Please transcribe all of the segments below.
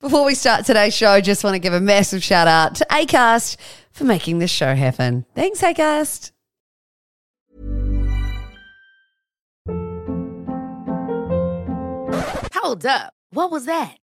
Before we start today's show, just want to give a massive shout out to ACAST for making this show happen. Thanks, ACAST. Hold up. What was that?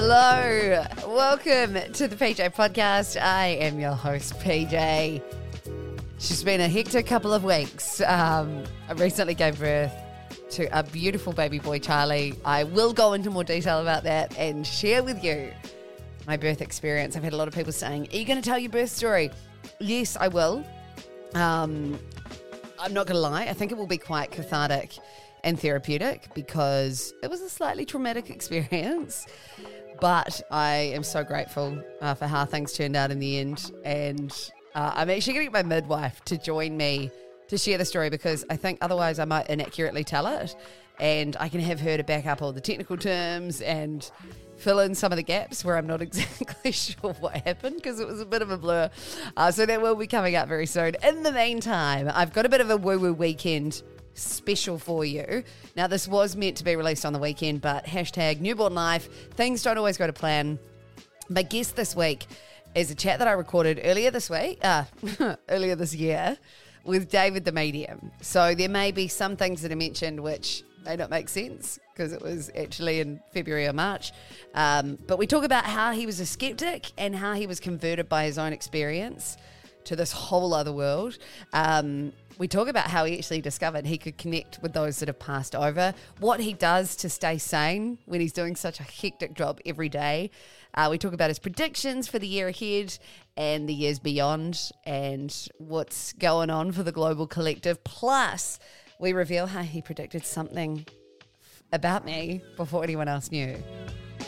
Hello, welcome to the PJ podcast. I am your host, PJ. She's been a hectic couple of weeks. Um, I recently gave birth to a beautiful baby boy, Charlie. I will go into more detail about that and share with you my birth experience. I've had a lot of people saying, Are you going to tell your birth story? Yes, I will. Um, I'm not going to lie, I think it will be quite cathartic and therapeutic because it was a slightly traumatic experience. But I am so grateful uh, for how things turned out in the end. And uh, I'm actually going to get my midwife to join me to share the story because I think otherwise I might inaccurately tell it. And I can have her to back up all the technical terms and fill in some of the gaps where I'm not exactly sure what happened because it was a bit of a blur. Uh, so that will be coming up very soon. In the meantime, I've got a bit of a woo woo weekend special for you. Now, this was meant to be released on the weekend, but hashtag newborn life, things don't always go to plan. My guest this week is a chat that I recorded earlier this week, uh, earlier this year, with David the Medium. So there may be some things that are mentioned which may not make sense because it was actually in February or March. Um, but we talk about how he was a skeptic and how he was converted by his own experience to this whole other world. Um, we talk about how he actually discovered he could connect with those that have passed over, what he does to stay sane when he's doing such a hectic job every day. Uh, we talk about his predictions for the year ahead and the years beyond and what's going on for the global collective. Plus, we reveal how he predicted something about me before anyone else knew.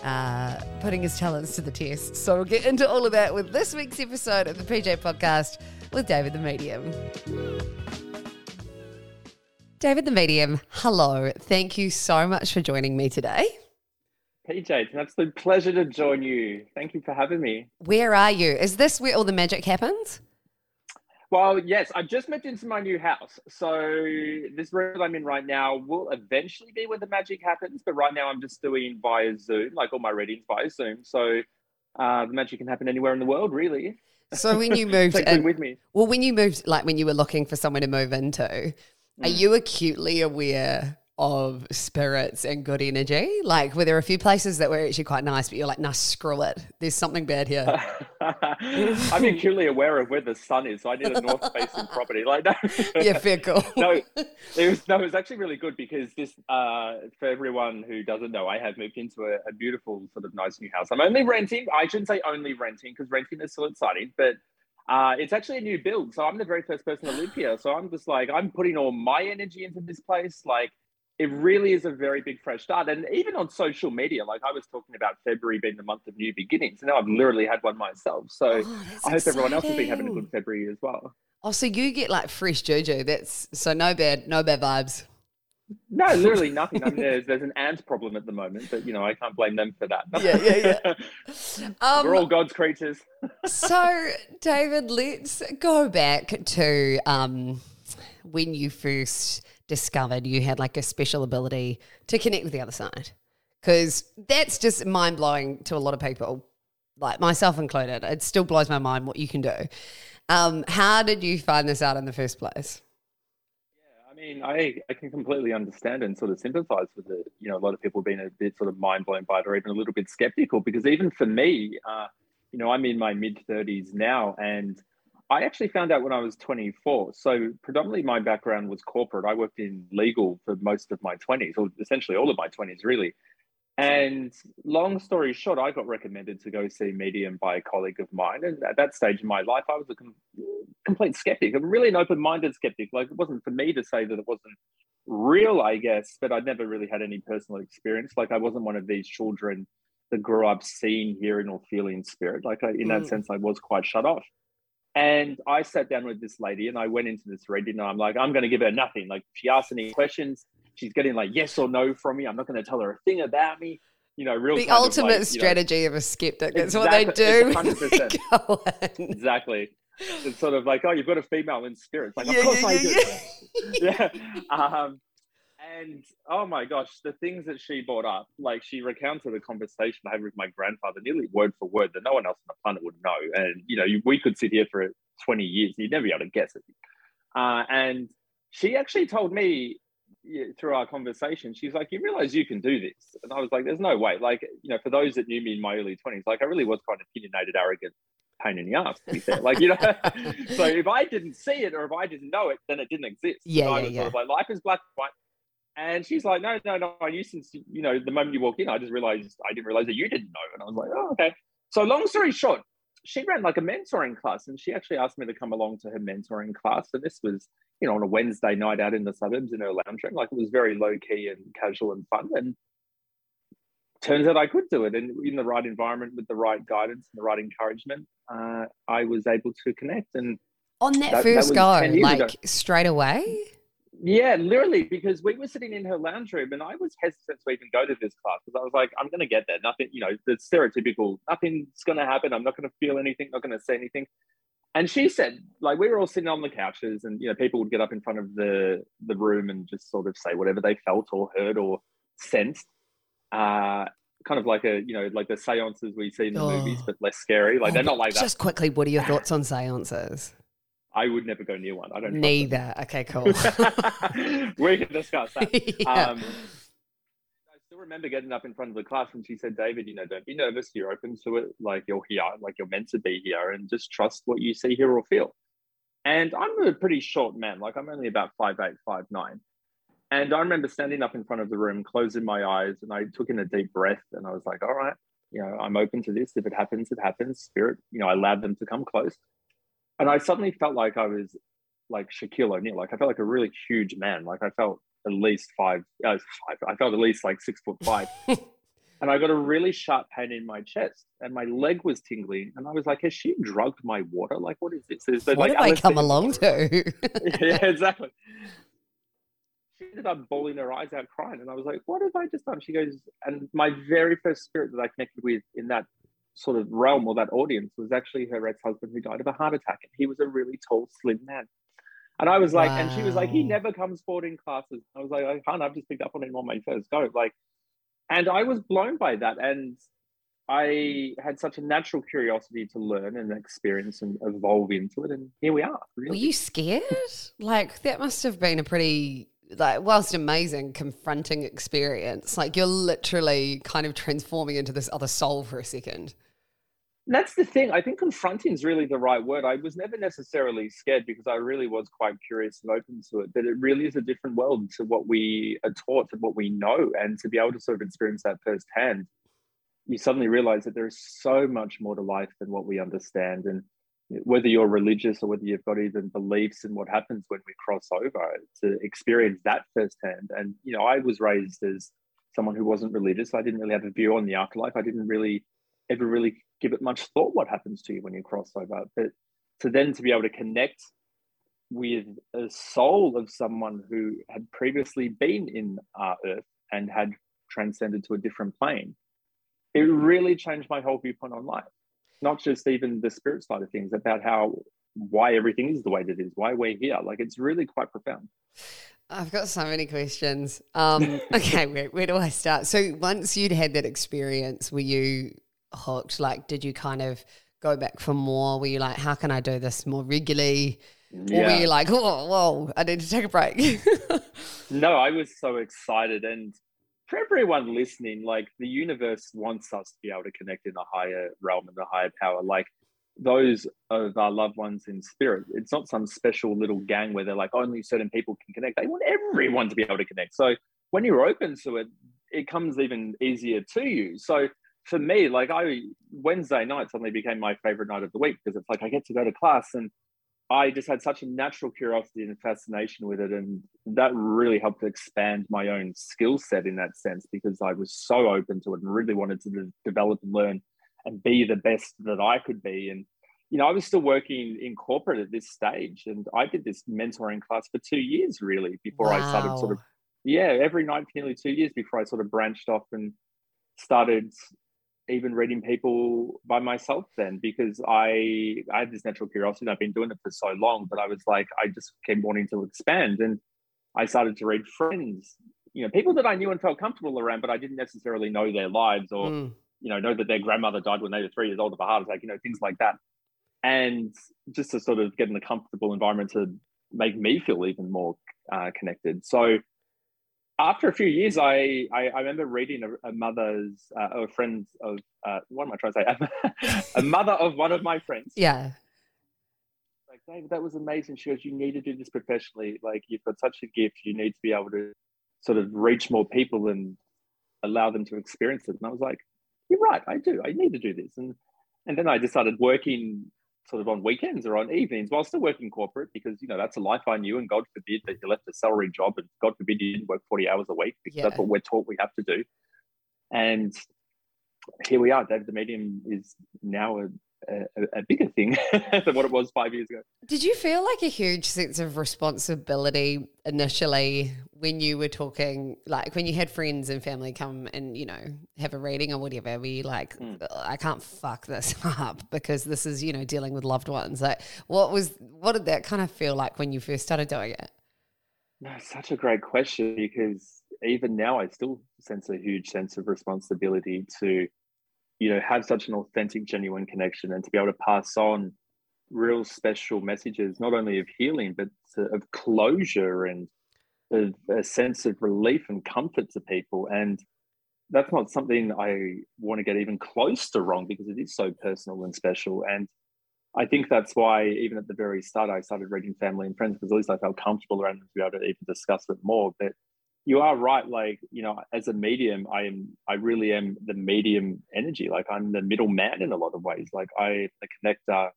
Uh, putting his talents to the test. So we'll get into all of that with this week's episode of the PJ Podcast with David the Medium. David the Medium, hello. Thank you so much for joining me today. PJ, it's an absolute pleasure to join you. Thank you for having me. Where are you? Is this where all the magic happens? Well, yes, I just moved into my new house. So this room I'm in right now will eventually be where the magic happens. But right now I'm just doing via Zoom, like all my readings via Zoom. So uh, the magic can happen anywhere in the world, really. So when you moved in, with me. Well, when you moved, like when you were looking for someone to move into, are Mm. you acutely aware of spirits and good energy? Like, were there a few places that were actually quite nice, but you're like, nah, screw it. There's something bad here. I'm acutely aware of where the sun is, so I need a north facing property. Like, no. yeah, fair call. no, it was no, it was actually really good because this, uh, for everyone who doesn't know, I have moved into a, a beautiful, sort of nice new house. I'm only renting. I shouldn't say only renting because renting is still exciting, but uh, it's actually a new build. So I'm the very first person to live here. So I'm just like, I'm putting all my energy into this place. Like, it really is a very big fresh start. And even on social media, like I was talking about February being the month of new beginnings. And now I've literally had one myself. So Oh, I hope everyone else has been having a good February as well. Oh, so you get like fresh juju. That's so no bad, no bad vibes. No, literally nothing. I mean, there's there's an ant problem at the moment, but you know I can't blame them for that. Yeah, yeah, yeah. Um, We're all God's creatures. so, David, let's go back to um, when you first discovered you had like a special ability to connect with the other side, because that's just mind blowing to a lot of people, like myself included. It still blows my mind what you can do. Um, how did you find this out in the first place? I mean, I, I can completely understand and sort of sympathize with the, you know, a lot of people being a bit sort of mind blown by it or even a little bit skeptical because even for me, uh, you know, I'm in my mid 30s now and I actually found out when I was 24. So predominantly my background was corporate. I worked in legal for most of my 20s or essentially all of my 20s, really. And long story short, I got recommended to go see Medium by a colleague of mine. And at that stage in my life, I was a com- complete skeptic, a really an open minded skeptic. Like it wasn't for me to say that it wasn't real, I guess, but I'd never really had any personal experience. Like I wasn't one of these children that grew up seeing, hearing, or feeling spirit. Like I, in that mm. sense, I was quite shut off. And I sat down with this lady and I went into this reading and I'm like, I'm going to give her nothing. Like if she asked any questions she's getting like yes or no from me. I'm not going to tell her a thing about me. You know, real the ultimate like, strategy know, of a skeptic. That's exactly, what they do. Percent. Exactly. It's sort of like, oh, you've got a female in spirit. It's like, yeah, of course yeah, I do. Yeah. yeah. Um, and oh my gosh, the things that she brought up, like she recounted a conversation I had with my grandfather, nearly word for word, that no one else on the planet would know. And you know, we could sit here for 20 years, and you'd never be able to guess it. Uh, and she actually told me through our conversation, she's like, "You realize you can do this?" And I was like, "There's no way." Like, you know, for those that knew me in my early twenties, like I really was quite opinionated, arrogant, pain in the ass. To be fair, like you know, so if I didn't see it or if I didn't know it, then it didn't exist. Yeah, I yeah, was yeah. Sort of like life is black and white. And she's like, "No, no, no. I knew since you know the moment you walk in, I just realized I didn't realize that you didn't know." And I was like, "Oh, okay." So long story short, she ran like a mentoring class and she actually asked me to come along to her mentoring class. And this was, you know, on a Wednesday night out in the suburbs in her lounge room. Like it was very low key and casual and fun. And turns out I could do it. And in the right environment with the right guidance and the right encouragement, uh, I was able to connect. And on that, that first that go, like ago. straight away? Yeah, literally, because we were sitting in her lounge room and I was hesitant to even go to this class because I was like, I'm going to get there. Nothing, you know, the stereotypical, nothing's going to happen. I'm not going to feel anything, not going to say anything. And she said, like, we were all sitting on the couches and, you know, people would get up in front of the, the room and just sort of say whatever they felt or heard or sensed. Uh, kind of like a, you know, like the seances we see in the oh. movies, but less scary. Like, oh, they're not like that. Just quickly, what are your thoughts on seances? I would never go near one. I don't. Neither. Okay, cool. we can discuss that. yeah. um, remember getting up in front of the class and she said, "David, you know, don't be nervous. You're open to it. Like you're here. Like you're meant to be here, and just trust what you see, hear, or feel." And I'm a pretty short man. Like I'm only about five eight, five nine. And I remember standing up in front of the room, closing my eyes, and I took in a deep breath, and I was like, "All right, you know, I'm open to this. If it happens, it happens. Spirit, you know, I allowed them to come close." and I suddenly felt like I was like Shaquille O'Neal. Like I felt like a really huge man. Like I felt at least five, uh, five I felt at least like six foot five. and I got a really sharp pain in my chest, and my leg was tingling. And I was like, "Has she drugged my water? Like, what is this? Is what like, did I come along to?" yeah, exactly. She ended up bawling her eyes out, crying, and I was like, "What have I just done?" She goes, and my very first spirit that I connected with in that sort of realm or that audience was actually her ex-husband who died of a heart attack and he was a really tall slim man and i was like wow. and she was like he never comes forward in classes. I was like i can't i've just picked up on him on my first go. Like and i was blown by that. And i had such a natural curiosity to learn and experience and evolve into it. And here we are really. were you scared? Like that must have been a pretty like whilst amazing confronting experience. Like you're literally kind of transforming into this other soul for a second that's the thing. I think confronting is really the right word. I was never necessarily scared because I really was quite curious and open to it. But it really is a different world to what we are taught and what we know. And to be able to sort of experience that firsthand, you suddenly realize that there is so much more to life than what we understand. And whether you're religious or whether you've got even beliefs in what happens when we cross over, to experience that firsthand. And, you know, I was raised as someone who wasn't religious. I didn't really have a view on the afterlife. I didn't really ever really give it much thought what happens to you when you cross over. But to then to be able to connect with a soul of someone who had previously been in our earth and had transcended to a different plane. It really changed my whole viewpoint on life, not just even the spirit side of things, about how why everything is the way that it is, why we're here. Like it's really quite profound. I've got so many questions. Um, okay, where, where do I start? So once you'd had that experience, were you hooked? Like, did you kind of go back for more? Were you like, how can I do this more regularly? Yeah. Or were you like, oh, whoa, I need to take a break? no, I was so excited. And for everyone listening, like the universe wants us to be able to connect in a higher realm and a higher power. Like those of our loved ones in spirit, it's not some special little gang where they're like, only certain people can connect. They want everyone to be able to connect. So when you're open to it, it comes even easier to you. So for me, like I Wednesday night suddenly became my favorite night of the week because it's like I get to go to class and I just had such a natural curiosity and fascination with it. And that really helped expand my own skill set in that sense because I was so open to it and really wanted to de- develop and learn and be the best that I could be. And, you know, I was still working in corporate at this stage. And I did this mentoring class for two years, really, before wow. I started sort of, yeah, every night for nearly two years before I sort of branched off and started even reading people by myself then because I I had this natural curiosity and I've been doing it for so long, but I was like, I just kept wanting to expand. And I started to read friends, you know, people that I knew and felt comfortable around, but I didn't necessarily know their lives or, mm. you know, know that their grandmother died when they were three years old of a heart attack, you know, things like that. And just to sort of get in a comfortable environment to make me feel even more uh, connected. So after a few years, I I, I remember reading a, a mother's uh, a friend of uh, what am I trying to say? a mother of one of my friends. Yeah. Like David, that was amazing. She goes, "You need to do this professionally. Like you've got such a gift. You need to be able to sort of reach more people and allow them to experience it." And I was like, "You're right. I do. I need to do this." And and then I decided working sort of on weekends or on evenings while still working corporate because you know that's a life I knew and God forbid that you left a salary job and God forbid you didn't work 40 hours a week because yeah. that's what we're taught we have to do. And here we are. David the Medium is now a, a, a, bigger thing than what it was five years ago. Did you feel like a huge sense of responsibility initially when you were talking, like when you had friends and family come and, you know, have a reading or whatever, were you like, mm. I can't fuck this up because this is, you know, dealing with loved ones? Like, what was, what did that kind of feel like when you first started doing it? No, such a great question because even now I still sense a huge sense of responsibility to you know have such an authentic genuine connection and to be able to pass on real special messages not only of healing but of closure and of a sense of relief and comfort to people. And that's not something i want to get even close to wrong because it is so personal and special. And i think that's why even at the very start i started reading family and friends because at least i felt comfortable around them to be able to even discuss it more. But you are right like you know as a medium i am i really am the medium energy like i'm the middle man in a lot of ways like i the connector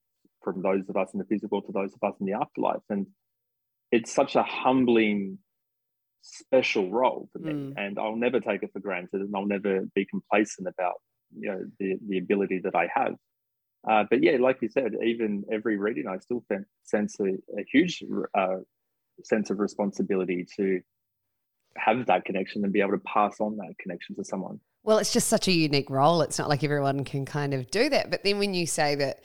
from those of us in the physical to those of us in the afterlife and it's such a humbling special role for me mm. and i'll never take it for granted and i'll never be complacent about you know the, the ability that i have uh, but yeah like you said even every reading i still sense a, a huge uh, sense of responsibility to have that connection and be able to pass on that connection to someone. Well, it's just such a unique role. It's not like everyone can kind of do that. But then when you say that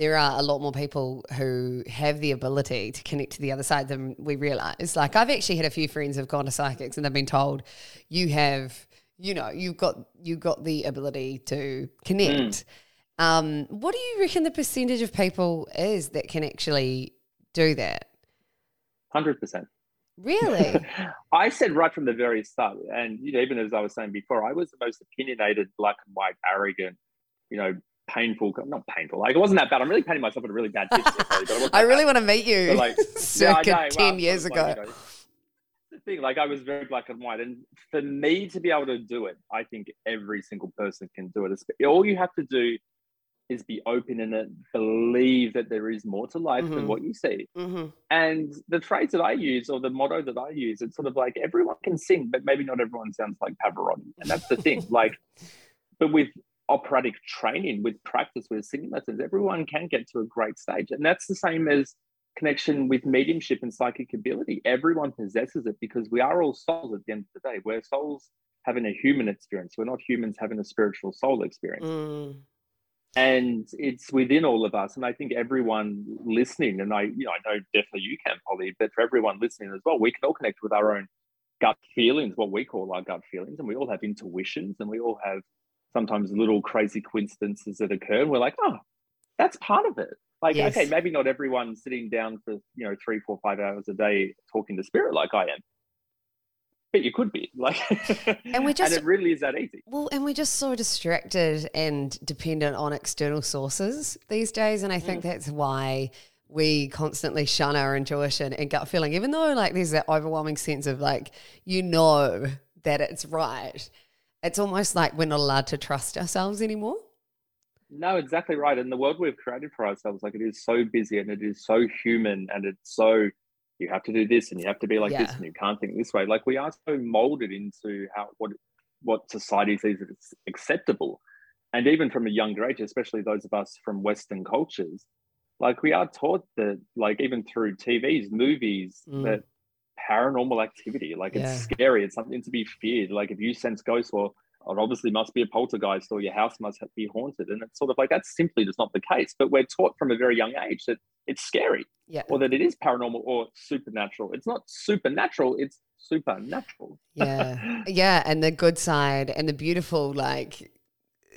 there are a lot more people who have the ability to connect to the other side than we realize. Like I've actually had a few friends who've gone to psychics and they've been told you have, you know, you've got you've got the ability to connect. Mm. Um, what do you reckon the percentage of people is that can actually do that? Hundred percent. Really? I said right from the very start, and you know, even as I was saying before, I was the most opinionated, black and white, arrogant, you know, painful, not painful. Like it wasn't that bad. I'm really painting myself in a really bad picture. I really want to meet you. like circa yeah, ten well, years ago. Like, you know, the thing, like I was very black and white, and for me to be able to do it, I think every single person can do it. All you have to do is be open in it, believe that there is more to life mm-hmm. than what you see. Mm-hmm. And the phrase that I use or the motto that I use, it's sort of like everyone can sing, but maybe not everyone sounds like Pavarotti. And that's the thing. like, but with operatic training, with practice, with singing lessons, everyone can get to a great stage. And that's the same as connection with mediumship and psychic ability. Everyone possesses it because we are all souls at the end of the day. We're souls having a human experience. We're not humans having a spiritual soul experience. Mm. And it's within all of us. And I think everyone listening, and I, you know, I know definitely you can, Polly, but for everyone listening as well, we can all connect with our own gut feelings, what we call our gut feelings. And we all have intuitions and we all have sometimes little crazy coincidences that occur. And we're like, oh, that's part of it. Like, yes. okay, maybe not everyone sitting down for, you know, three, four, five hours a day talking to spirit like I am. But you could be like, and we just, and it really is that easy. Well, and we're just so distracted and dependent on external sources these days, and I think mm. that's why we constantly shun our intuition and gut feeling, even though like there's that overwhelming sense of like you know that it's right. It's almost like we're not allowed to trust ourselves anymore. No, exactly right. And the world we've created for ourselves, like it is so busy and it is so human and it's so you have to do this and you have to be like yeah. this and you can't think this way. Like we are so molded into how what what society sees as acceptable. And even from a younger age, especially those of us from Western cultures, like we are taught that like even through TVs, movies, mm. that paranormal activity, like yeah. it's scary, it's something to be feared. Like if you sense ghosts or or obviously must be a poltergeist or your house must be haunted. And it's sort of like that's simply just not the case. But we're taught from a very young age that it's scary yeah. or that it is paranormal or supernatural. It's not supernatural, it's supernatural. yeah. Yeah. And the good side and the beautiful, like,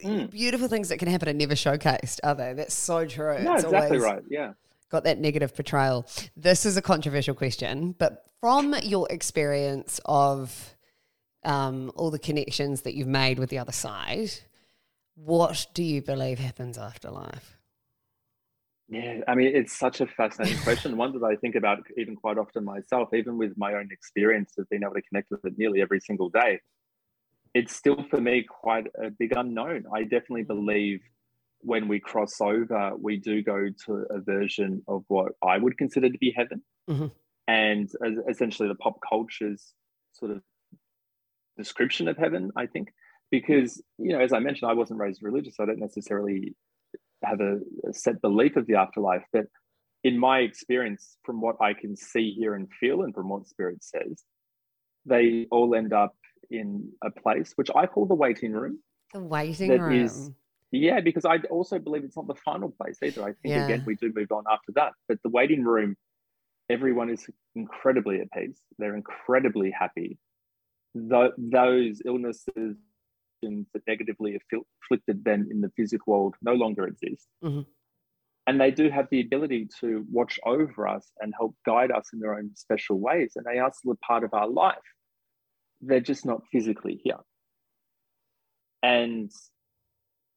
mm. beautiful things that can happen are never showcased, are they? That's so true. No, it's exactly right. Yeah. Got that negative portrayal. This is a controversial question, but from your experience of um, all the connections that you've made with the other side, what do you believe happens after life? Yeah, I mean, it's such a fascinating question. One that I think about even quite often myself, even with my own experience of being able to connect with it nearly every single day. It's still for me quite a big unknown. I definitely believe when we cross over, we do go to a version of what I would consider to be heaven. Mm-hmm. And essentially, the pop culture's sort of description of heaven, I think, hmm. because, you know, as I mentioned, I wasn't raised religious. I don't necessarily have a, a set belief of the afterlife. But in my experience, from what I can see, hear, and feel, and from what Spirit says, they all end up in a place which I call the waiting room. The waiting room. Is, yeah, because I also believe it's not the final place either. I think yeah. again we do move on after that, but the waiting room, everyone is incredibly at peace. They're incredibly happy the, those illnesses that negatively afflicted them in the physical world no longer exist. Mm-hmm. And they do have the ability to watch over us and help guide us in their own special ways. And they are still a part of our life. They're just not physically here. And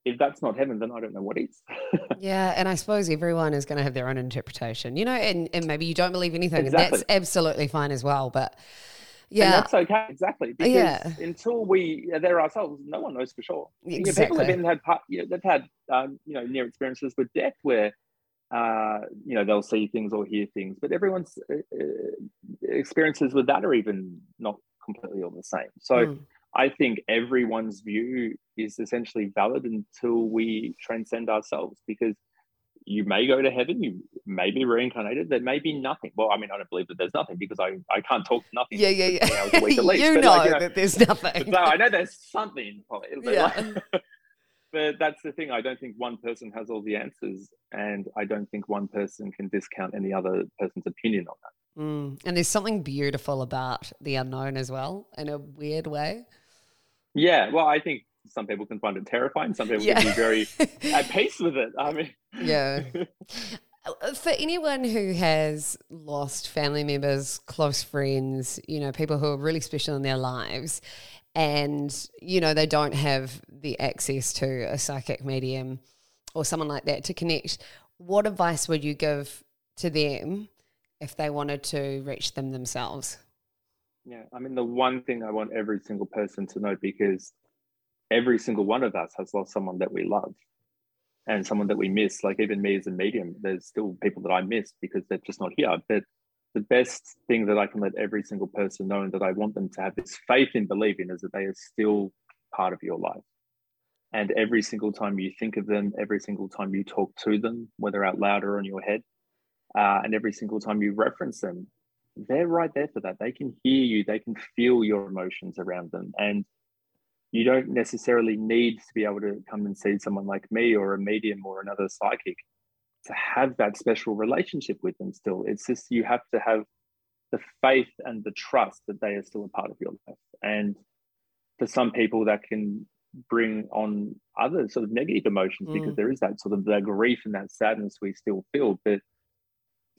if that's not heaven, then I don't know what is. yeah, and I suppose everyone is going to have their own interpretation, you know, and, and maybe you don't believe anything, exactly. and that's absolutely fine as well. But yeah, and that's okay. Exactly, because yeah. until we are there ourselves, no one knows for sure. Exactly. people have even had you know, they've had um, you know near experiences with death where uh, you know they'll see things or hear things, but everyone's uh, uh experiences with that are even not completely all the same. So. Mm. I think everyone's view is essentially valid until we transcend ourselves because you may go to heaven, you may be reincarnated, there may be nothing. Well, I mean, I don't believe that there's nothing because I, I can't talk to nothing. Yeah, yeah, yeah. you know like, you know, that there's nothing. So I know there's something. But yeah. Like, but that's the thing. I don't think one person has all the answers, and I don't think one person can discount any other person's opinion on that. Mm. And there's something beautiful about the unknown as well, in a weird way. Yeah, well, I think some people can find it terrifying. Some people yeah. can be very at peace with it. I mean, yeah. Uh, for anyone who has lost family members, close friends, you know, people who are really special in their lives, and you know they don't have the access to a psychic medium or someone like that to connect, what advice would you give to them if they wanted to reach them themselves? Yeah, I mean, the one thing I want every single person to know because every single one of us has lost someone that we love and someone that we miss. Like even me as a medium, there's still people that I miss because they're just not here. But the best thing that I can let every single person know and that I want them to have this faith in believing is that they are still part of your life. And every single time you think of them, every single time you talk to them, whether out loud or in your head, uh, and every single time you reference them, they're right there for that. They can hear you, they can feel your emotions around them. And you don't necessarily need to be able to come and see someone like me or a medium or another psychic to have that special relationship with them still. It's just you have to have the faith and the trust that they are still a part of your life. And for some people, that can bring on other sort of negative emotions mm. because there is that sort of the grief and that sadness we still feel. But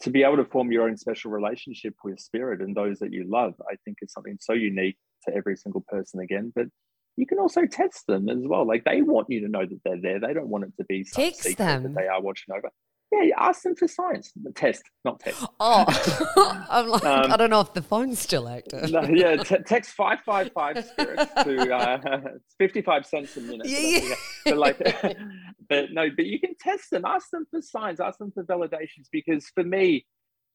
to be able to form your own special relationship with spirit and those that you love, I think is something so unique to every single person again. But you can also test them as well. Like they want you to know that they're there. They don't want it to be some text secret them. that they are watching over. Yeah, you ask them for science. Test, not text. Oh, I'm like, um, I don't know if the phone's still active. No, yeah, t- text five five five spirits to uh, fifty five cents a minute. Yeah, yeah. But like, but no, but you can test them. Ask them for signs. Ask them for validations. Because for me,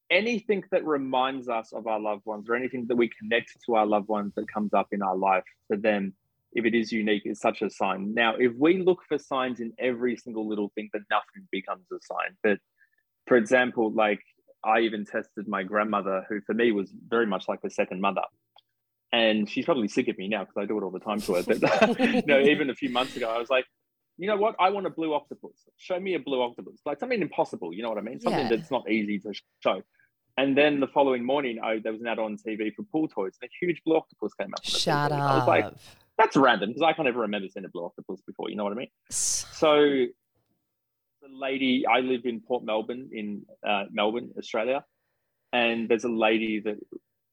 anything that reminds us of our loved ones, or anything that we connect to our loved ones that comes up in our life, for them if it is unique, is such a sign. Now, if we look for signs in every single little thing, then nothing becomes a sign. But for example, like I even tested my grandmother, who for me was very much like a second mother. And she's probably sick of me now because I do it all the time to her. But you know, even a few months ago, I was like, you know what? I want a blue octopus. Show me a blue octopus. Like something impossible. You know what I mean? Something yeah. that's not easy to show. And then the following morning, I, there was an ad on TV for pool toys, and a huge blue octopus came up. Shut up. I was like, that's random because I can't ever remember seeing a blue octopus before. You know what I mean? So, the lady, I live in Port Melbourne in uh, Melbourne, Australia, and there's a lady that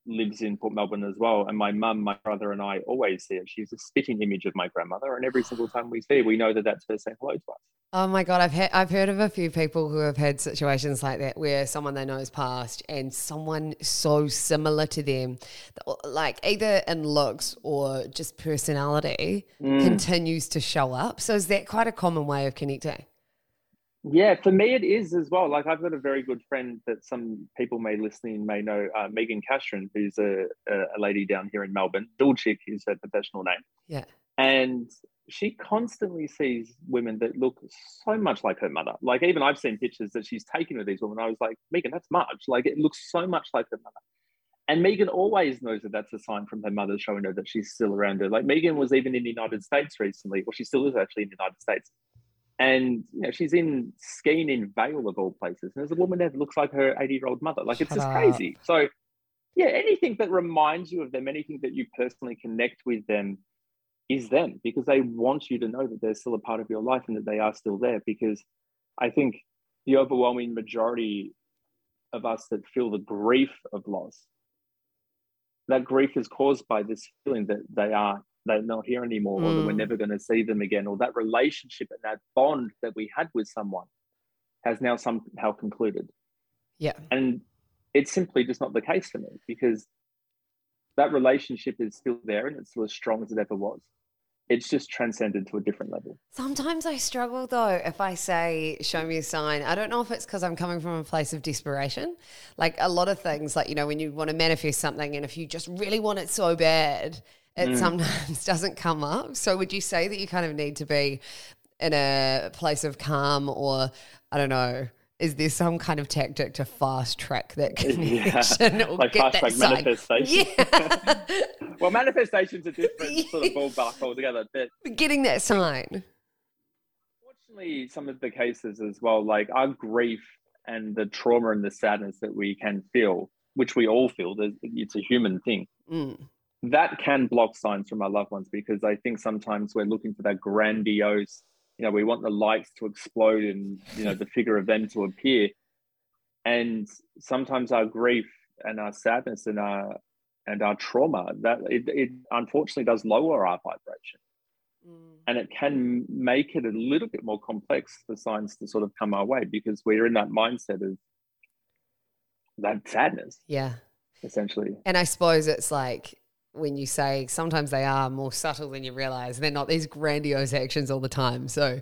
lives in Port Melbourne as well. And my mum, my brother, and I always see her. She's a spitting image of my grandmother, and every single time we see her, we know that that's her saying hello to us. Oh my god, I've he- I've heard of a few people who have had situations like that where someone they know has passed, and someone so similar to them, like either in looks or just personality, mm. continues to show up. So is that quite a common way of connecting? Yeah, for me it is as well. Like I've got a very good friend that some people may listening may know, uh, Megan Castron, who's a, a, lady down here in Melbourne. Bill Chick is her professional name. Yeah. And she constantly sees women that look so much like her mother. Like even I've seen pictures that she's taken of these women. I was like, Megan, that's Marge. Like it looks so much like her mother. And Megan always knows that that's a sign from her mother showing her that she's still around her. Like Megan was even in the United States recently, or she still is actually in the United States and you know she's in Skene in Vail of all places, and there's a woman there that looks like her 80 year old mother. Like Shut it's just up. crazy. So yeah, anything that reminds you of them, anything that you personally connect with them, is them because they want you to know that they're still a part of your life and that they are still there. Because I think the overwhelming majority of us that feel the grief of loss, that grief is caused by this feeling that they are they're not here anymore, mm. or that we're mm. never going to see them again, or that relationship and that bond that we had with someone has now somehow concluded. Yeah. And it's simply just not the case for me because that relationship is still there and it's still as strong as it ever was. It's just transcended to a different level. Sometimes I struggle though if I say, show me a sign. I don't know if it's because I'm coming from a place of desperation. Like a lot of things, like, you know, when you want to manifest something and if you just really want it so bad, it mm. sometimes doesn't come up. So would you say that you kind of need to be in a place of calm or I don't know, is there some kind of tactic to fast track that connection yeah. or like get fast track manifestation? Yeah. well, manifestation's a different sort of ballpark altogether. But getting that sign. Unfortunately, some of the cases as well, like our grief and the trauma and the sadness that we can feel, which we all feel, it's a human thing. Mm that can block signs from our loved ones because I think sometimes we're looking for that grandiose, you know, we want the lights to explode and, you know, the figure of them to appear. And sometimes our grief and our sadness and our and our trauma that it, it unfortunately does lower our vibration mm. and it can make it a little bit more complex for signs to sort of come our way because we're in that mindset of that sadness yeah essentially and i suppose it's like when you say sometimes they are more subtle than you realize. They're not these grandiose actions all the time. So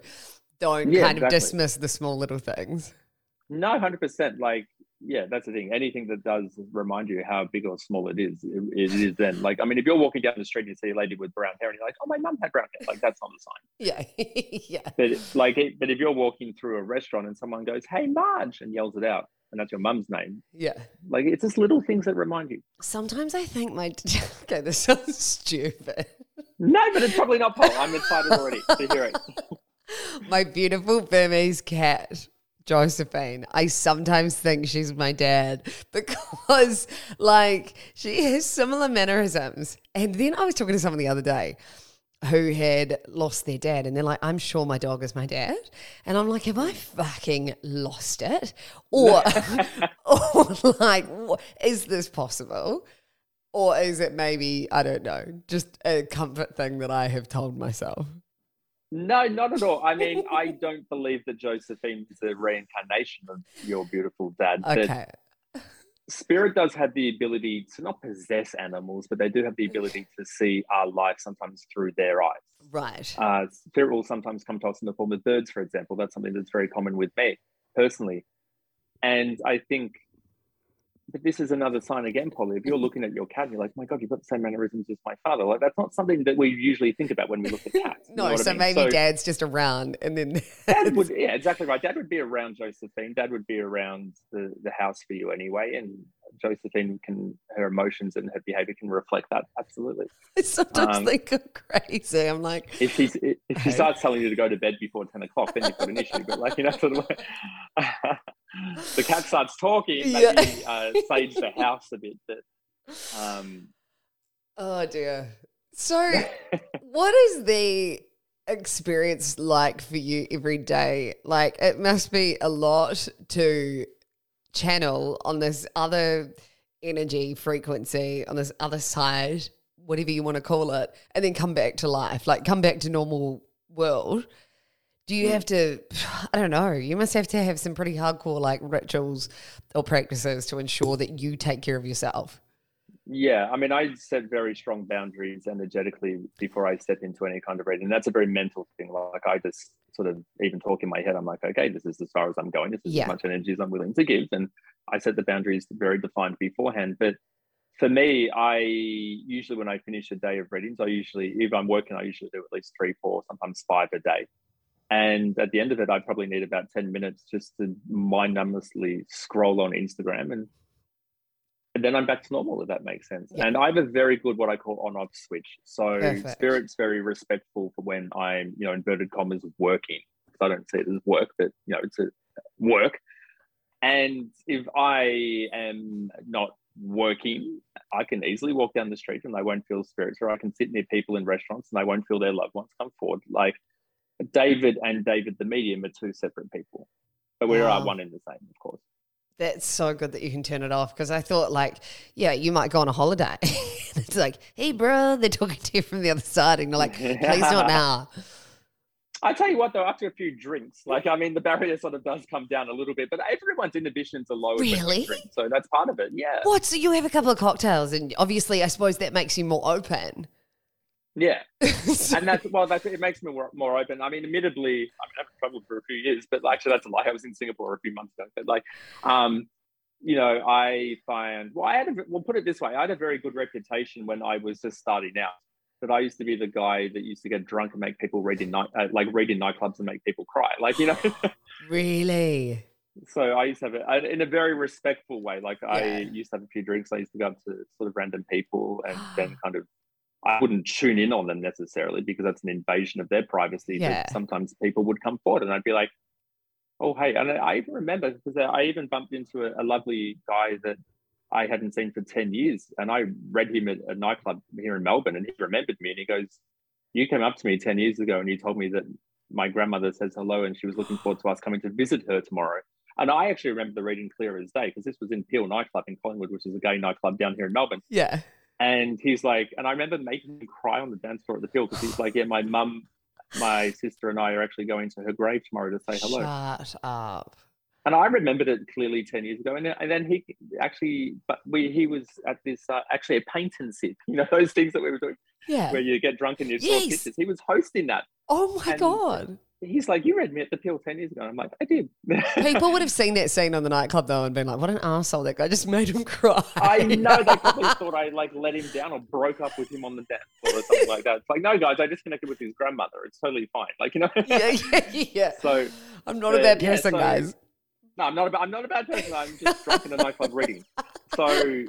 don't yeah, kind exactly. of dismiss the small little things. No, hundred percent. Like yeah, that's the thing. Anything that does remind you how big or small it is, it, it is then. Like, I mean, if you're walking down the street and you see a lady with brown hair and you're like, oh, my mum had brown hair, like, that's not a sign. Yeah. yeah. But like, but if you're walking through a restaurant and someone goes, hey, Marge, and yells it out, and that's your mum's name, Yeah. like, it's just little things that remind you. Sometimes I think my. Okay, this sounds stupid. No, but it's probably not Paul. I'm excited already to hear it. My beautiful Burmese cat, Josephine, I sometimes think she's my dad because, like, she has similar mannerisms. And then I was talking to someone the other day who had lost their dad, and they're like, I'm sure my dog is my dad. And I'm like, have I fucking lost it? Or, or like, is this possible? Or is it maybe, I don't know, just a comfort thing that I have told myself? No, not at all. I mean, I don't believe that Josephine is a reincarnation of your beautiful dad. Okay. Spirit does have the ability to not possess animals, but they do have the ability to see our life sometimes through their eyes. Right. Uh, spirit will sometimes come to us in the form of birds, for example. That's something that's very common with me personally. And I think, but this is another sign again, Polly. If you're mm-hmm. looking at your cat and you're like, my God, you've got the same mannerisms as my father, like that's not something that we usually think about when we look at cats. no, what I so mean? maybe dad's just around and then Dad would, yeah, exactly right. Dad would be around Josephine. Dad would be around the, the house for you anyway. And Josephine can, her emotions and her behavior can reflect that. Absolutely. I sometimes Um, think I'm crazy. I'm like, If she's, if she starts telling you to go to bed before 10 o'clock, then you've got an issue. But like, you know, sort of like, the cat starts talking, Yeah. maybe uh, sage the house a bit. But, um, oh dear. So, what is the experience like for you every day? Like, it must be a lot to channel on this other energy frequency, on this other side, whatever you want to call it, and then come back to life, like come back to normal world. Do you have to, I don't know, you must have to have some pretty hardcore like rituals or practices to ensure that you take care of yourself. Yeah, I mean, I set very strong boundaries energetically before I step into any kind of reading. That's a very mental thing. Like I just sort of even talk in my head. I'm like, okay, this is as far as I'm going. This is Yeah. as much energy as I'm willing to give, and I set the boundaries very defined beforehand. But for me, I usually when I finish a day of readings, I usually if I'm working, I usually do at least three, four, sometimes five a day. And at the end of it, I probably need about 10 minutes just to mind numblessly scroll on Instagram and then I'm back to normal, if that makes sense. Yeah. And I have a very good what I call on off switch. So Perfect. spirit's very respectful for when I'm, you know, inverted commas working. Because I don't see it as work, but you know, it's a work. And if I am not working, I can easily walk down the street and I won't feel spirits, or I can sit near people in restaurants and I won't feel their loved ones come forward. Like David and David the medium are two separate people, but we Wow. are one and the same, of course. That's so good that you can turn it off because I thought, like, yeah, you might go on a holiday. it's like, hey, bro, they're talking to you from the other side, and you're like, please not now. I tell you what, though, after a few drinks, like I mean, the barrier sort of does come down a little bit, but everyone's inhibitions are when Really? drink, so that's part of it. Yeah, What? So you have a couple of cocktails, and obviously, I suppose that makes you more open. Yeah, and that's well, that's it makes me more, more open. I mean, admittedly, I mean, I haven't traveled for a few years, but actually, that's a lie. I was in Singapore a few months ago, but like, um, you know, I find well, I had a, well, put it this way, I had a very good reputation when I was just starting out. That I used to be the guy that used to get drunk and make people read in night, uh, like read in nightclubs and make people cry, like you know. really? So I used to have it in a very respectful way. Like I used to have a few drinks. I used to go up to sort of random people and then kind of, I wouldn't tune in on them necessarily because that's an invasion of their privacy. Yeah. But sometimes people would come forward and I'd be like, oh, hey. And I even remember because I even bumped into a, a lovely guy that I hadn't seen for 10 years. And I read him at a nightclub here in Melbourne and he remembered me and he goes, you came up to me 10 years ago and you told me that my grandmother says hello and she was looking forward to us coming to visit her tomorrow. And I actually remember the reading clear as day because this was in Peel nightclub in Collingwood, which is a gay nightclub down here in Melbourne. Yeah. And he's like, and I remember making him cry on the dance floor at the Peel because he's like, yeah, my mum, my sister, and I are actually going to her grave tomorrow to say hello. Shut up. And I remembered it clearly ten years ago. And, then- and then he actually, but we he was at this uh, actually a paint and sip, you know, those things that we were doing Yeah. where you get drunk and you draw Yes. pictures. He was hosting that. Oh my and- god. He's like, you read me at the Peel 10 years ago. I'm like, I did. People would have seen that scene on the nightclub though and been like, what an asshole. That guy just made him cry. I know they probably thought I like let him down or broke up with him on the dance floor or something like that. It's like, no, guys, I disconnected with his grandmother. It's totally fine. Like, you know? yeah, yeah, yeah. So I'm not a bad yeah, person, so, guys. No, I'm not a, I'm not a bad person. I'm just drunk in a nightclub reading. So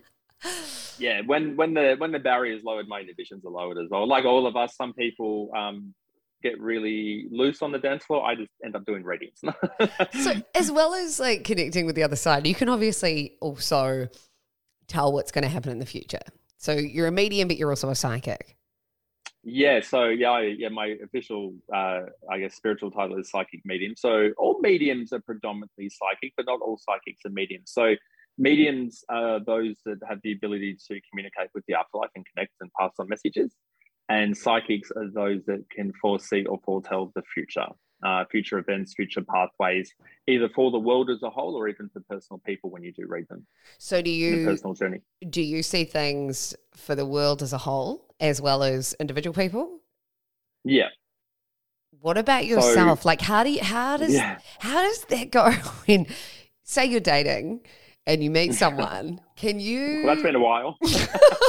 yeah, when when the when the barrier is lowered, my inhibitions are lowered as well. Like all of us, some people um, get really loose on the dance floor. I just end up doing readings. so as well as like connecting with the other side, you can obviously also tell what's going to happen in the future. So you're a medium, but you're also a psychic. Yeah, so yeah, I, yeah, my official, uh, I guess, spiritual title is psychic medium. So all mediums are predominantly psychic, but not all psychics are mediums. So mediums are those that have the ability to communicate with the afterlife and connect and pass on messages. And psychics are those that can foresee or foretell the future, uh, future events, future pathways, either for the world as a whole or even for personal people when you do read them. So, do you personal journey? Do you see things for the world as a whole as well as individual people? Yeah. What about yourself? So, like, how do you, how does yeah. how does that go when say you're dating? And you meet someone, can you? Well, that's been a while.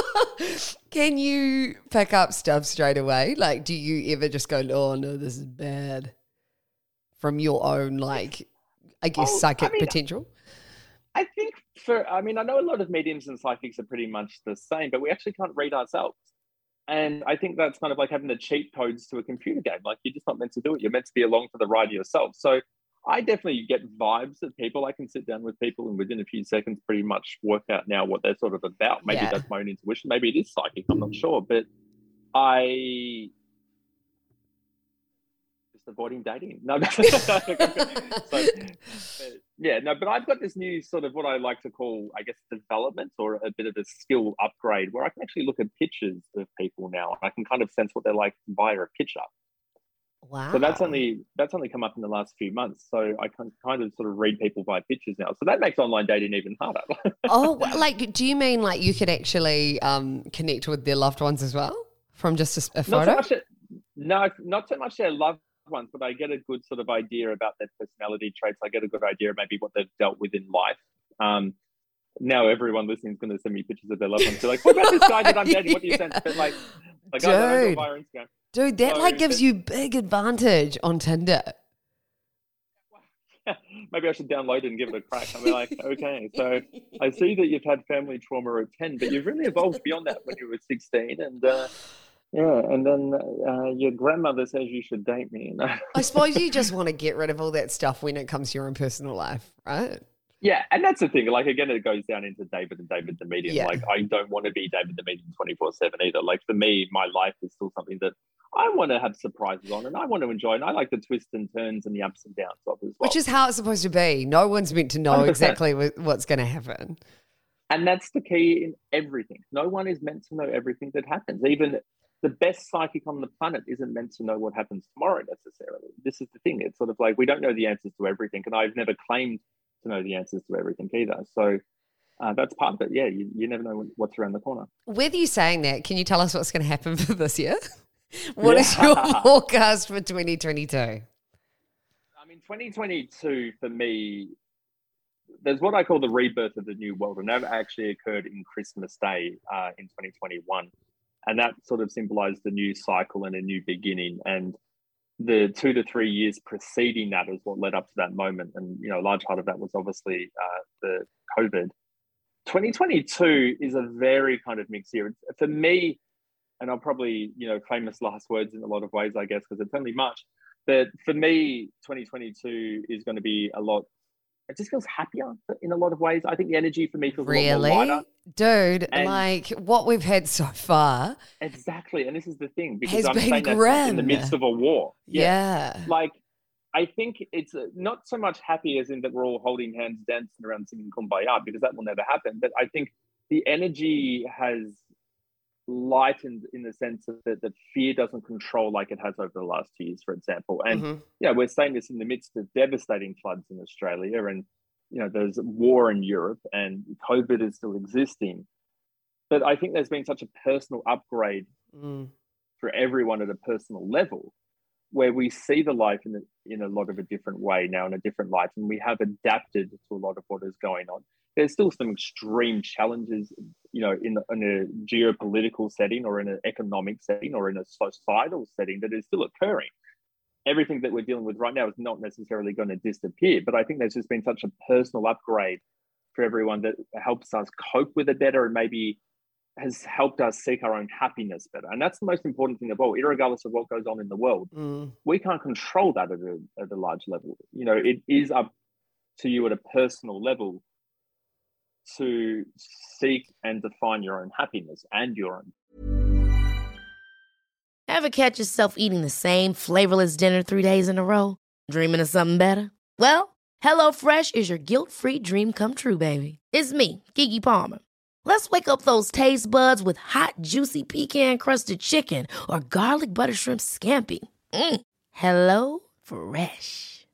can you pick up stuff straight away? Like, do you ever just go, "Oh no, this is bad," from your own, like, I guess, oh, psychic I mean, potential? I think for, I mean, I know a lot of mediums and psychics are pretty much the same, but we actually can't read ourselves. And I think that's kind of like having the cheat codes to a computer game. Like you're just not meant to do it. You're meant to be along for the ride yourself. So I definitely get vibes of people. I can sit down with people and within a few seconds pretty much work out now what they're sort of about. Maybe yeah. that's my own intuition. Maybe it is psychic. I'm not sure. But I just avoiding dating. No, so, yeah, no, but I've got this new sort of what I like to call, I guess, development or a bit of a skill upgrade where I can actually look at pictures of people now and I can kind of sense what they're like via a picture. Wow. So that's only that's only come up in the last few months. So I can kind of sort of read people by pictures now. So that makes online dating even harder. oh, like do you mean like you could actually um, connect with their loved ones as well from just a, a photo? Not so much, no, not so much their loved ones, but I get a good sort of idea about their personality traits. I get a good idea maybe what they've dealt with in life. Um, now everyone listening is going to send me pictures of their loved ones. They're like, "What about this guy that I'm dating? What do you send?" But like, like Dude. I don't via Instagram. Dude, that so, like gives you big advantage on Tinder. Maybe I should download it and give it a crack. I'll be like, okay, so I see that you've had family trauma at 10, but you've really evolved beyond that when you were 16. And uh, yeah, and then uh, your grandmother says you should date me. I suppose you just want to get rid of all that stuff when it comes to your own personal life, right? Yeah, and that's the thing. Like again, it goes down into David and David the medium. Yeah. Like I don't want to be David the medium twenty four seven either. Like for me, my life is still something that I want to have surprises on and I want to enjoy and I like the twists and turns and the ups and downs of as well. Which is how it's supposed to be. No one's meant to know 100%. exactly what's going to happen. And that's the key in everything. No one is meant to know everything that happens. Even the best psychic on the planet isn't meant to know what happens tomorrow necessarily. This is the thing. It's sort of like we don't know the answers to everything. And I've never claimed to know the answers to everything either. So uh, that's part of it. Yeah, you, you never know what's around the corner. With you saying that, can you tell us what's going to happen for this year? What yeah. is your forecast for 2022? I mean, 2022 for me, there's what I call the rebirth of the new world, and that actually occurred in Christmas Day uh, in 2021, and that sort of symbolized the new cycle and a new beginning. And the two to three years preceding that is what led up to that moment, and you know, a large part of that was obviously uh, the COVID. 2022 is a very kind of mixed year. For me, and I'll probably, you know, famous last words in a lot of ways, I guess, because it's only March. But for me, 2022 is going to be a lot. It just feels happier in a lot of ways. I think the energy for me feels really, dude. And like what we've had so far, exactly. And this is the thing because I'm saying that in the midst of a war. Yeah, yeah. like I think it's uh, not so much happy as in that we're all holding hands, dancing around, singing "Kumbaya" because that will never happen. But I think the energy has lightened in the sense that, that fear doesn't control like it has over the last two years, for example. And mm-hmm. yeah, we're saying this in the midst of devastating floods in Australia, and you know there's war in Europe, and COVID is still existing. But I think there's been such a personal upgrade mm. for everyone at a personal level, where we see the life in the in a lot of a different way now in a different light and we have adapted to a lot of what is going on there's still some extreme challenges you know in, in a geopolitical setting or in an economic setting or in a societal setting that is still occurring everything that we're dealing with right now is not necessarily going to disappear but i think there's just been such a personal upgrade for everyone that helps us cope with it better and maybe has helped us seek our own happiness better. And that's the most important thing of all, regardless of what goes on in the world. Mm. We can't control that at a, at a large level. You know, it is up to you at a personal level to seek and define your own happiness and your own. Ever catch yourself eating the same flavorless dinner three days in a row? Dreaming of something better? Well, HelloFresh is your guilt free dream come true, baby. It's me, Keke Palmer. Let's wake up those taste buds with hot, juicy pecan crusted chicken or garlic butter shrimp scampi. Mm. Hello Fresh.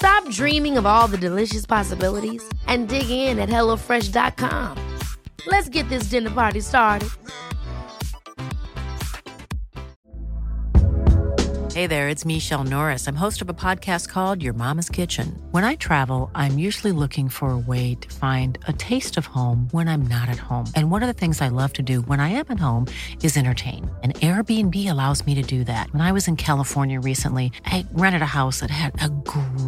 Stop dreaming of all the delicious possibilities and dig in at HelloFresh.com. Let's get this dinner party started. Hey there, it's Michele Norris. I'm host of a podcast called Your Mama's Kitchen. When I travel, I'm usually looking for a way to find a taste of home when I'm not at home. And one of the things I love to do when I am at home is entertain. And Airbnb allows me to do that. When I was in California recently, I rented a house that had a great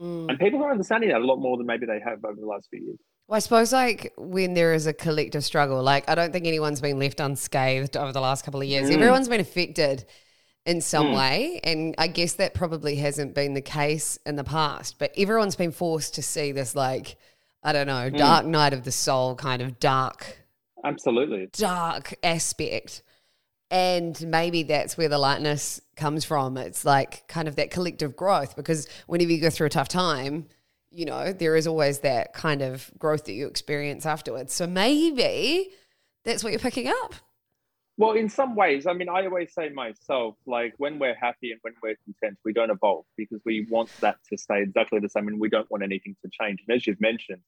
Mm. And people are understanding that a lot more than maybe they have over the last few years. Well, I suppose like when there is a collective struggle, like I don't think anyone's been left unscathed over the last couple of years. Mm. Everyone's been affected in some mm. way. And I guess that probably hasn't been the case in the past, but everyone's been forced to see this, like, I don't know, mm. dark night of the soul kind of dark. Absolutely. Dark aspect. And maybe that's where the lightness comes from. It's like kind of that collective growth because whenever you go through a tough time, you know, there is always that kind of growth that you experience afterwards. So maybe that's what you're picking up. Well, in some ways, I mean, I always say myself, like when we're happy and when we're content, we don't evolve because we want that to stay exactly the same and we don't want anything to change. And as you've mentioned,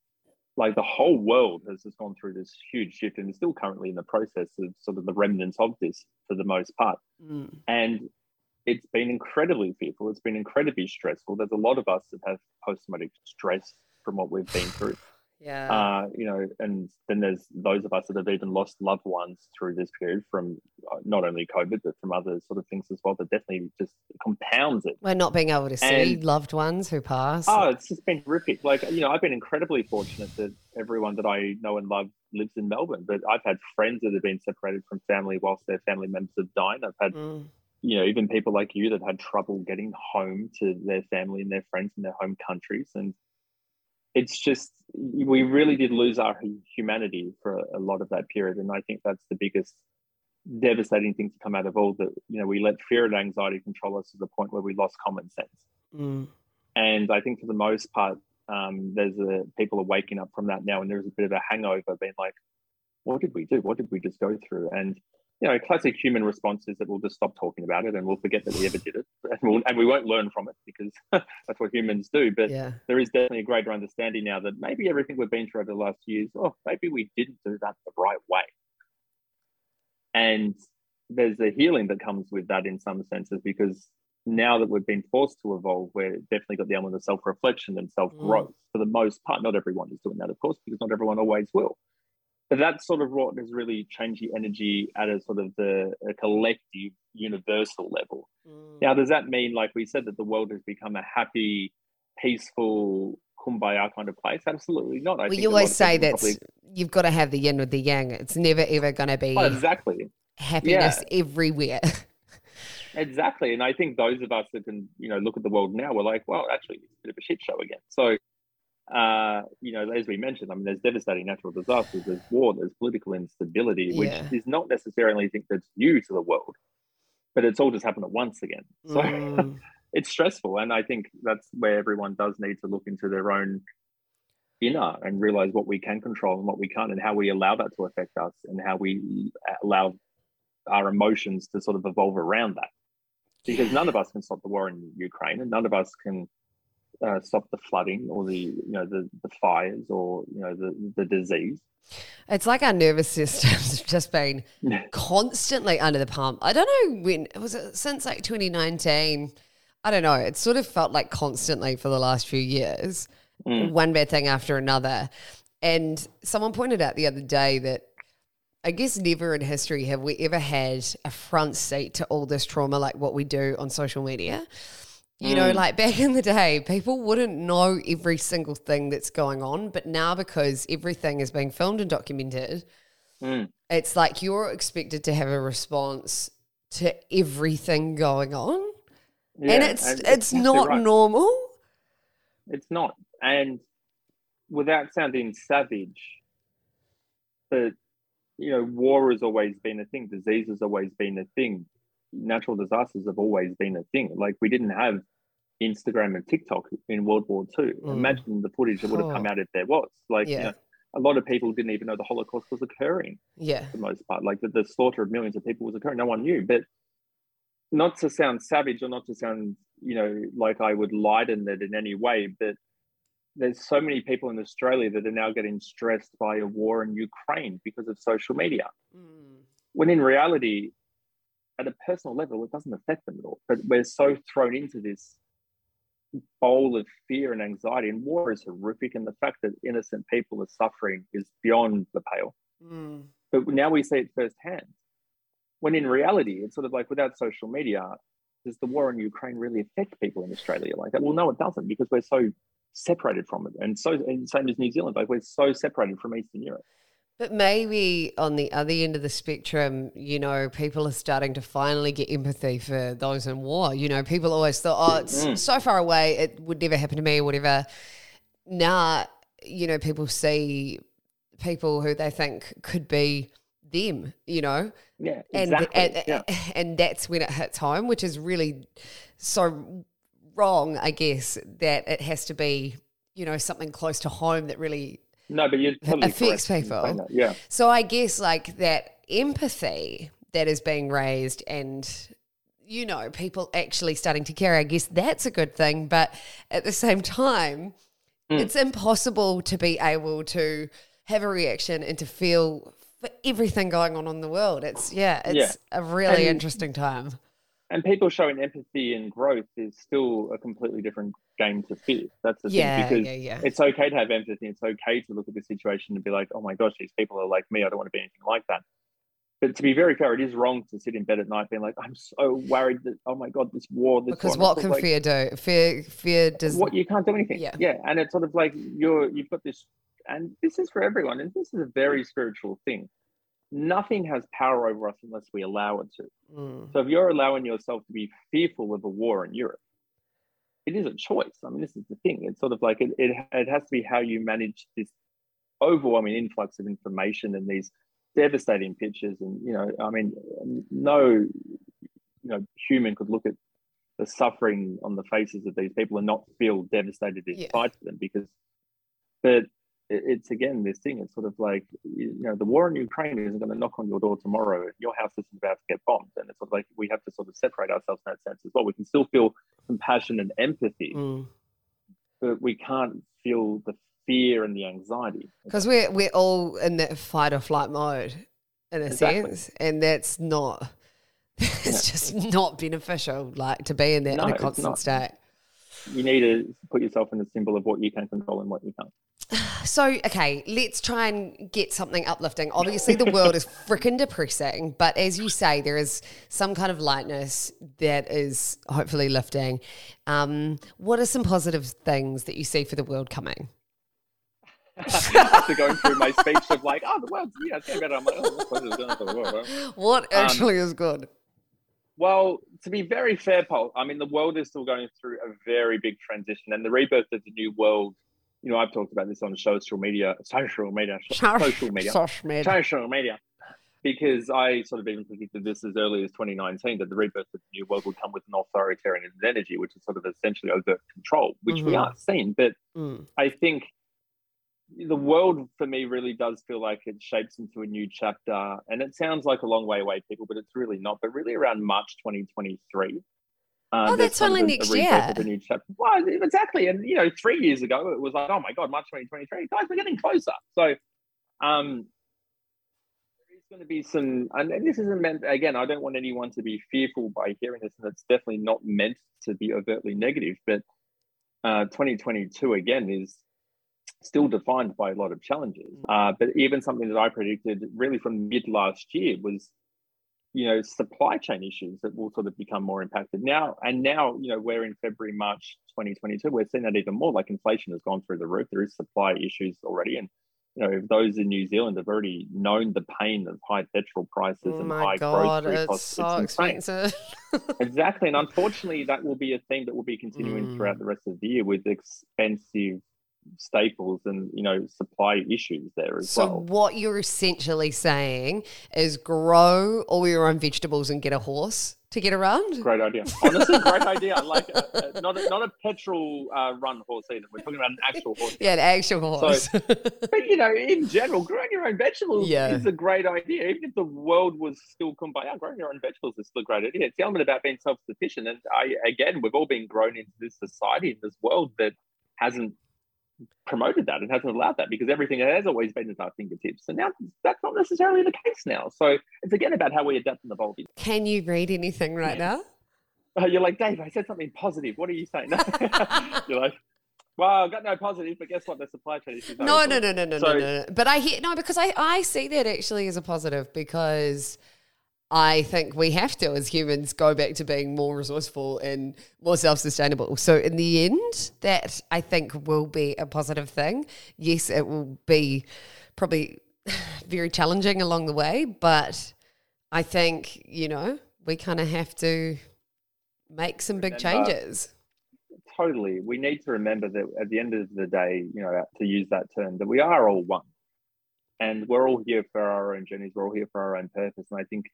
like the whole world has just gone through this huge shift and is still currently in the process of sort of the remnants of this for the most part. Mm. And it's been incredibly fearful. It's been incredibly stressful. There's a lot of us that have post traumatic stress from what we've been through. Yeah. Uh, you know, and then there's those of us that have even lost loved ones through this period from uh, not only COVID, but from other sort of things as well that definitely just compounds it. We're not being able to see and, loved ones who pass. Oh, it's just been horrific. Like, you know, I've been incredibly fortunate that everyone that I know and love lives in Melbourne, but I've had friends that have been separated from family whilst their family members have died. I've had, mm. you know, even people like you that had trouble getting home to their family and their friends in their home countries. And it's just we really did lose our humanity for a lot of that period. And i think that's the biggest devastating thing to come out of all that you know we let fear and anxiety control us to the point where we lost common sense. Mm. and i think for the most part um, there's a people are waking up from that now and there's a bit of a hangover being like what did we do? What did we just go through? And you know, classic human response is that we'll just stop talking about it and we'll forget that we ever did it, and, we'll, and we won't learn from it because that's what humans do. But yeah. there is definitely a greater understanding now that maybe everything we've been through over the last years, oh, maybe we didn't do that the right way. And there's a healing that comes with that in some senses because now that we've been forced to evolve, we're definitely got the element of self reflection and self growth. Mm. For the most part, not everyone is doing that, of course, because not everyone always will but that sort of what has really changed the energy at a sort of the collective universal level. Mm. Now, does that mean, like we said, that the world has become a happy, peaceful, kumbaya kind of place? Absolutely not. I well, you always say that probably... you've got to have the yin with the yang. It's never ever going to be exactly happiness yeah. everywhere. exactly, and I think those of us that can, you know, look at the world now, we're like, well, actually, it's a bit of a shit show again. So uh, you know, as we mentioned, I mean, there's devastating natural disasters, there's war, there's political instability, which yeah. is not necessarily anything that's new to the world, but it's all just happened at once again. So mm. it's stressful. And I think that's where everyone does need to look into their own inner and realize what we can control and what we can't, and how we allow that to affect us, and how we allow our emotions to sort of evolve around that. Because none of us can stop the war in Ukraine, and none of us can uh, stop the flooding or the you know the the fires or you know the the disease. It's like our nervous system's have just been constantly under the pump. I don't know when was it since like 2019. I don't know. It sort of felt like constantly for the last few years, Mm. one bad thing after another. And someone pointed out the other day that I guess never in history have we ever had a front seat to all this trauma like what we do on social media. You know, like back in the day, people wouldn't know every single thing that's going on, but now because everything is being filmed and documented, Mm. it's like you're expected to have a response to everything going on. and Yeah, it's and it's exactly not right. normal. It's not. And without sounding savage, but you know, war has always been a thing. Disease has always been a thing. Natural disasters have always been a thing. Like we didn't have Instagram and TikTok in World War II. Mm. Imagine the footage that would have come out if there was. Like, Yeah. you know, a lot of people didn't even know the Holocaust was occurring Yeah. for the most part. Like the, the slaughter of millions of people was occurring. No one knew. But not to sound savage or not to sound, you know, like I would lighten it in any way, but there's so many people in Australia that are now getting stressed by a war in Ukraine because of social media. When in reality, at a personal level, it doesn't affect them at all. But we're so thrown into this bowl of fear and anxiety, and war is horrific. And the fact that innocent people are suffering is beyond the pale. Mm. But now we see it firsthand. When in reality, it's sort of like without social media, does the war in Ukraine really affect people in Australia like that? Well, no, it doesn't because we're so separated from it. And so, and same as New Zealand, like we're so separated from Eastern Europe. But maybe on the other end of the spectrum, you know, people are starting to finally get empathy for those in war. You know, people always thought, oh, it's Mm. so far away, it would never happen to me or whatever. Now, you know, people see people who they think could be them, you know, Yeah, and exactly. and, yeah. and that's when it hits home, which is really so wrong, I guess, that it has to be, you know, something close to home that really No, but you're totally affects people. Yeah. So I guess like that empathy that is being raised and you know, people actually starting to care, I guess that's a good thing. But at the same time, Mm. it's impossible to be able to have a reaction and to feel for everything going on in the world. It's yeah, it's Yeah. a really And- interesting time. And people showing empathy and growth is still a completely different game to fear. That's the Yeah, thing. Because yeah, yeah. it's okay to have empathy. It's okay to look at the situation and be like, oh my gosh, these people are like me. I don't want to be anything like that. But to be very fair, it is wrong to sit in bed at night being like, I'm so worried that, oh my God, this war, this Because war. what can like, fear do? Fear fear does what you can't do anything. Yeah. Yeah. And it's sort of like you're you've got this and this is for everyone, and this is a very spiritual thing. Nothing has power over us unless we allow it to. Mm. So if you're allowing yourself to be fearful of a war in Europe, it is a choice. I mean, this is the thing. It's sort of like it, it, it has to be how you manage this overwhelming influx of information and these devastating pictures. And, you know, I mean, no, you know, human could look at the suffering on the faces of these people and not feel devastated Yeah. inside for them because, but it's again this thing. It's sort of like you know the war in Ukraine isn't going to knock on your door tomorrow. Your house isn't about to get bombed, and it's sort of like we have to sort of separate ourselves in that sense as well. We can still feel compassion and empathy, Mm. but we can't feel the fear and the anxiety. Because we're we're all in that fight or flight mode in a Exactly. sense, and that's not. It's just not beneficial, like to be in that No, in a constant state. You need to put yourself in the symbol of what you can control and what you can't. So, okay, let's try and get something uplifting. Obviously, the world is freaking depressing, but as you say, there is some kind of lightness that is hopefully lifting. Um, what are some positive things that you see for the world coming? After going through my speech of like, oh, the world's yeah, it's getting better. I'm like, oh, what's doing for the world? huh? What Um, actually is good? Well, to be very fair, Paul, I mean, the world is still going through a very big transition, and the rebirth of the new world. You know, I've talked about this on social media, social media, social media, Social media. social media, because I sort of even predicted this as early as 2019 that the rebirth of the new world would come with an authoritarian energy, which is sort of essentially overt control, which we Mhm. aren't seeing. But Mm. I think the world for me really does feel like it shapes into a new chapter. And it sounds like a long way away, people, but it's really not. But really around March 2023. Uh, oh, that's only next year. The new chapter. Well, exactly. And, you know, three years ago, it was like, oh my God, March 2023. Guys, we're getting closer. So, um, there's going to be some, and this isn't meant, again, I don't want anyone to be fearful by hearing this, and it's definitely not meant to be overtly negative, but uh, 2022 again is still defined by a lot of challenges. Mm. Uh, but even something that I predicted really from mid last year was, you know, supply chain issues that will sort of become more impacted now. And now, you know, we're in February, March 2022. We're seeing that even more. Like inflation has gone through the roof. There is supply issues already, and you know, if those in New Zealand have already known the pain of high petrol prices oh and high God, grocery it's costs, so it's expensive. exactly, and unfortunately, that will be a theme that will be continuing Mm. throughout the rest of the year with expensive staples and you know supply issues there as so well. what you're essentially saying is grow all your own vegetables and get a horse to get around. Great idea. Honestly, great idea. Like a, a, not a, not a petrol uh, run horse either. We're talking about an actual horse. Yeah, an actual horse. But you know, in general, growing your own vegetables Yeah. is a great idea. Even if the world was still kumbaya, growing your own vegetables is still a great idea. It's the element about being self-sufficient. And I, again, we've all been grown into this society, in this world that hasn't promoted that and hasn't allowed that because everything has always been at our fingertips. And now that's not necessarily the case now. So it's again about how we adapt and evolve. Can you read anything right now? Uh, You're like, Dave, I said something positive. What are you saying? You're like, well, I've got no positive, but guess what? The supply chain issues. No, no, no, no, no, So- no, no. But I hear no because I I see that actually as a positive because I think we have to as humans go back to being more resourceful and more self-sustainable. So in the end, that I think will be a positive thing. Yes, it will be probably very challenging along the way, but I think you know we kind of have to make some big Remember- changes. totally. We need to remember that at the end of the day, you know, to use that term, that we are all one. And we're all here for our own journeys. We're all here for our own purpose. And I think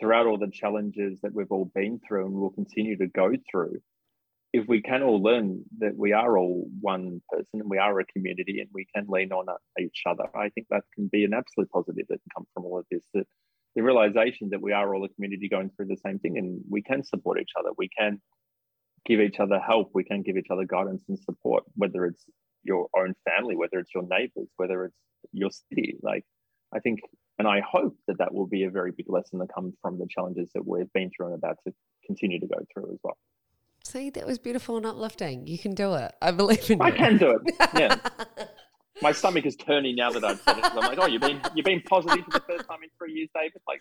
throughout all the challenges that we've all been through and will continue to go through, if we can all learn that we are all one person and we are a community and we can lean on each other, I think that can be an absolute positive that can come from all of this. That the realization that we are all a community going through the same thing and we can support each other. We can give each other help. We can give each other guidance and support, whether it's your own family, whether it's your neighbors, whether it's your city. Like, I think, and I hope that that will be a very big lesson that comes from the challenges that we've been through and about to continue to go through as well. See, that was beautiful and uplifting. You can do it. I believe in you. I can do it. Yeah. My stomach is turning now that I've said it. I'm like, oh, you've been you've been positive for the first time in three years, David. Like,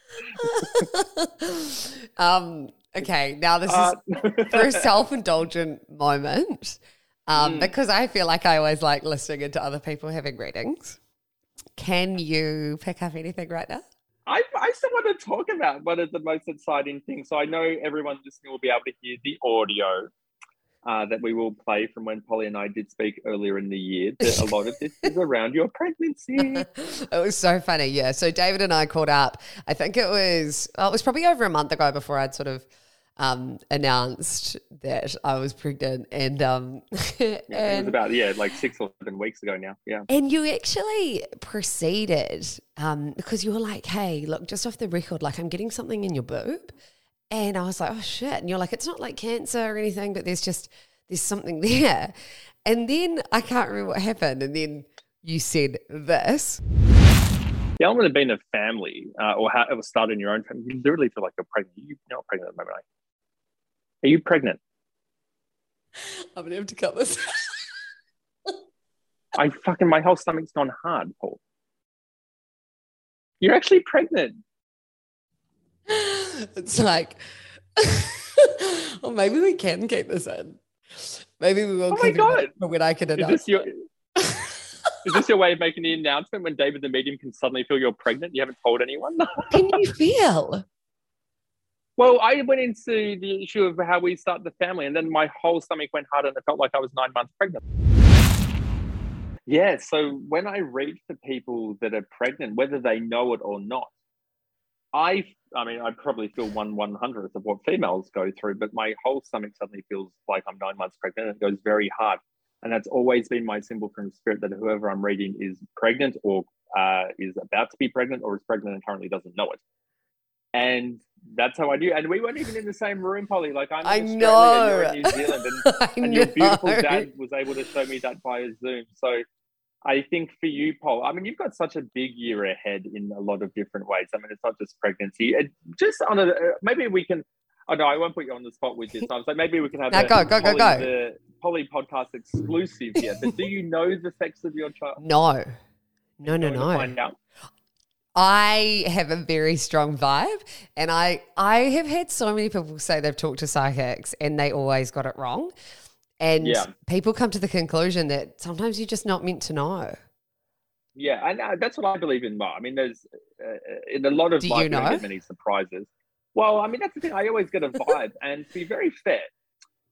um, okay, now this uh, is for a self-indulgent moment, um, Mm. because I feel like I always like listening into other people having readings. Can you pick up anything right now? I, I still want to talk about one of the most exciting things. So I know everyone listening will be able to hear the audio uh, that we will play from when Polly and I did speak earlier in the year. That a lot of this is around your pregnancy. it was so funny, yeah. So David and I caught up. I think it was oh, it was probably over a month ago before I'd sort of um, announced that I was pregnant, and um, it was about yeah, like six or seven weeks ago now. Yeah. And you actually proceeded um, because you were like, hey, look, just off the record, like I'm getting something in your boob. And I was like, oh shit. And you're like, it's not like cancer or anything, but there's just, there's something there. And then I can't remember what happened. And then you said this. The element of being a family uh, or how it was started in your own family, you literally feel like you're pregnant. You're not pregnant at the moment. Are you? Pregnant? I'm going to have to cut this. I fucking, my whole stomach's gone hard, Paul. You're actually pregnant. it's like, well, maybe we can keep this in. Maybe we will Oh my keep it in God. when I can Is announce this your is this your way of making the announcement when David the medium can suddenly feel you're pregnant? You haven't told anyone? Can you feel? Well, I went into the issue of how we start the family, and then my whole stomach went hard, and it felt like I was nine months pregnant. Yeah, so when I read for people that are pregnant, whether they know it or not, I, I mean, I probably feel one one hundredth of what females go through, but my whole stomach suddenly feels like I'm nine months pregnant. and It goes very hard. And that's always been my symbol from spirit that whoever I'm reading is pregnant or uh, is about to be pregnant or is pregnant and currently doesn't know it. And that's how I knew. And we weren't even in the same room, Polly. Like I'm in I Australia know. and you're in New Zealand, and, and your beautiful dad was able to show me that via Zoom. So I think for you, Paul, I mean, you've got such a big year ahead in a lot of different ways. I mean, it's not just pregnancy. It just on a uh, maybe we can. Oh no, I won't put you on the spot with this. I was like, maybe we can have No, a go, go, go, Polly, go. the Polly podcast exclusive here. But do you know the sex of your child? No. No, no, no. I have a very strong vibe, and I I have had so many people say they've talked to psychics and they always got it wrong, and Yeah. people come to the conclusion that sometimes you're just not meant to know. Yeah, and uh, that's what I believe in. Well, I mean, there's uh, in a lot of Do life you know? get many surprises. Well, I mean, that's the thing. I always get a vibe, and to be very fair,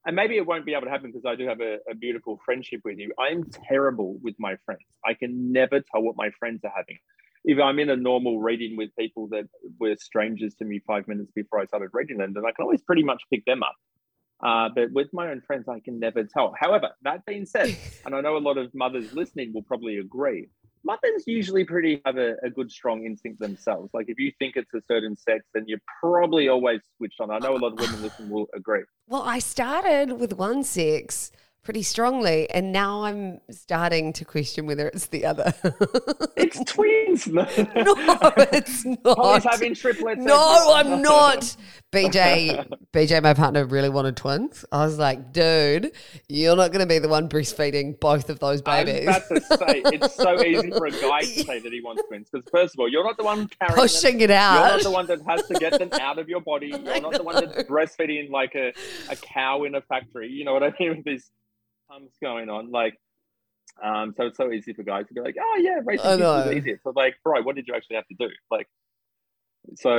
and maybe it won't be able to happen because I do have a, a beautiful friendship with you. I'm terrible with my friends. I can never tell what my friends are having. If I'm in a normal reading with people that were strangers to me five minutes before I started reading them, then I can always pretty much pick them up. Uh, but with my own friends, I can never tell. However, that being said, and I know a lot of mothers listening will probably agree, mothers usually pretty have a, a good strong instinct themselves. Like if you think it's a certain sex, then you're probably always switched on. I know a lot of women listening will agree. Well, I started with one sex pretty strongly, and now I'm starting to question whether it's the other. It's twins. no, it's Polly's not. having triplets. No, I'm not. BJ, BJ, my partner really wanted twins. I was like, dude, you're not going to be the one breastfeeding both of those babies. I was about to say, it's so easy for a guy to say that he wants twins. Because first of all, you're not the one carrying them. Pushing it out. You're not the one that has to get them out of your body. You're not the one that's breastfeeding like a, a cow in a factory. You know what I mean? With these pumps going on. Like, um, so it's so easy for guys to be like, oh yeah, kids is easy. So like, bro, what did you actually have to do? Like, so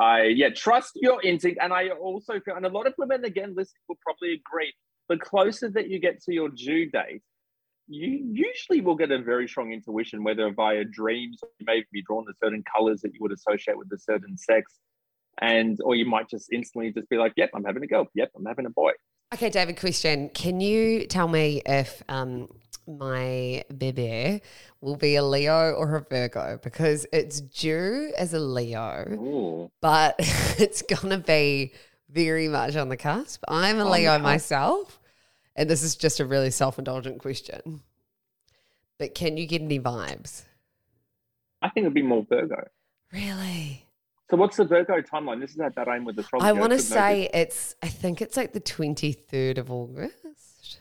I yeah, trust your instinct. And I also feel and a lot of women again listening will probably agree, the closer that you get to your due date, you usually will get a very strong intuition, whether via dreams or you may be drawn to certain colors that you would associate with a certain sex. And or you might just instantly just be like, Yep, I'm having a girl. Yep, I'm having a boy. Okay, David, question. Can you tell me if um, my baby will be a Leo or a Virgo? Because it's due as a Leo, Ooh. but it's going to be very much on the cusp. I'm a the Leo cusp. myself, and this is just a really self indulgent question. But can you get any vibes? I think it'd be more Virgo. Really? So what's the Virgo timeline? This is at that aim with astrology. I want to say it's, I think it's like the 23rd of August.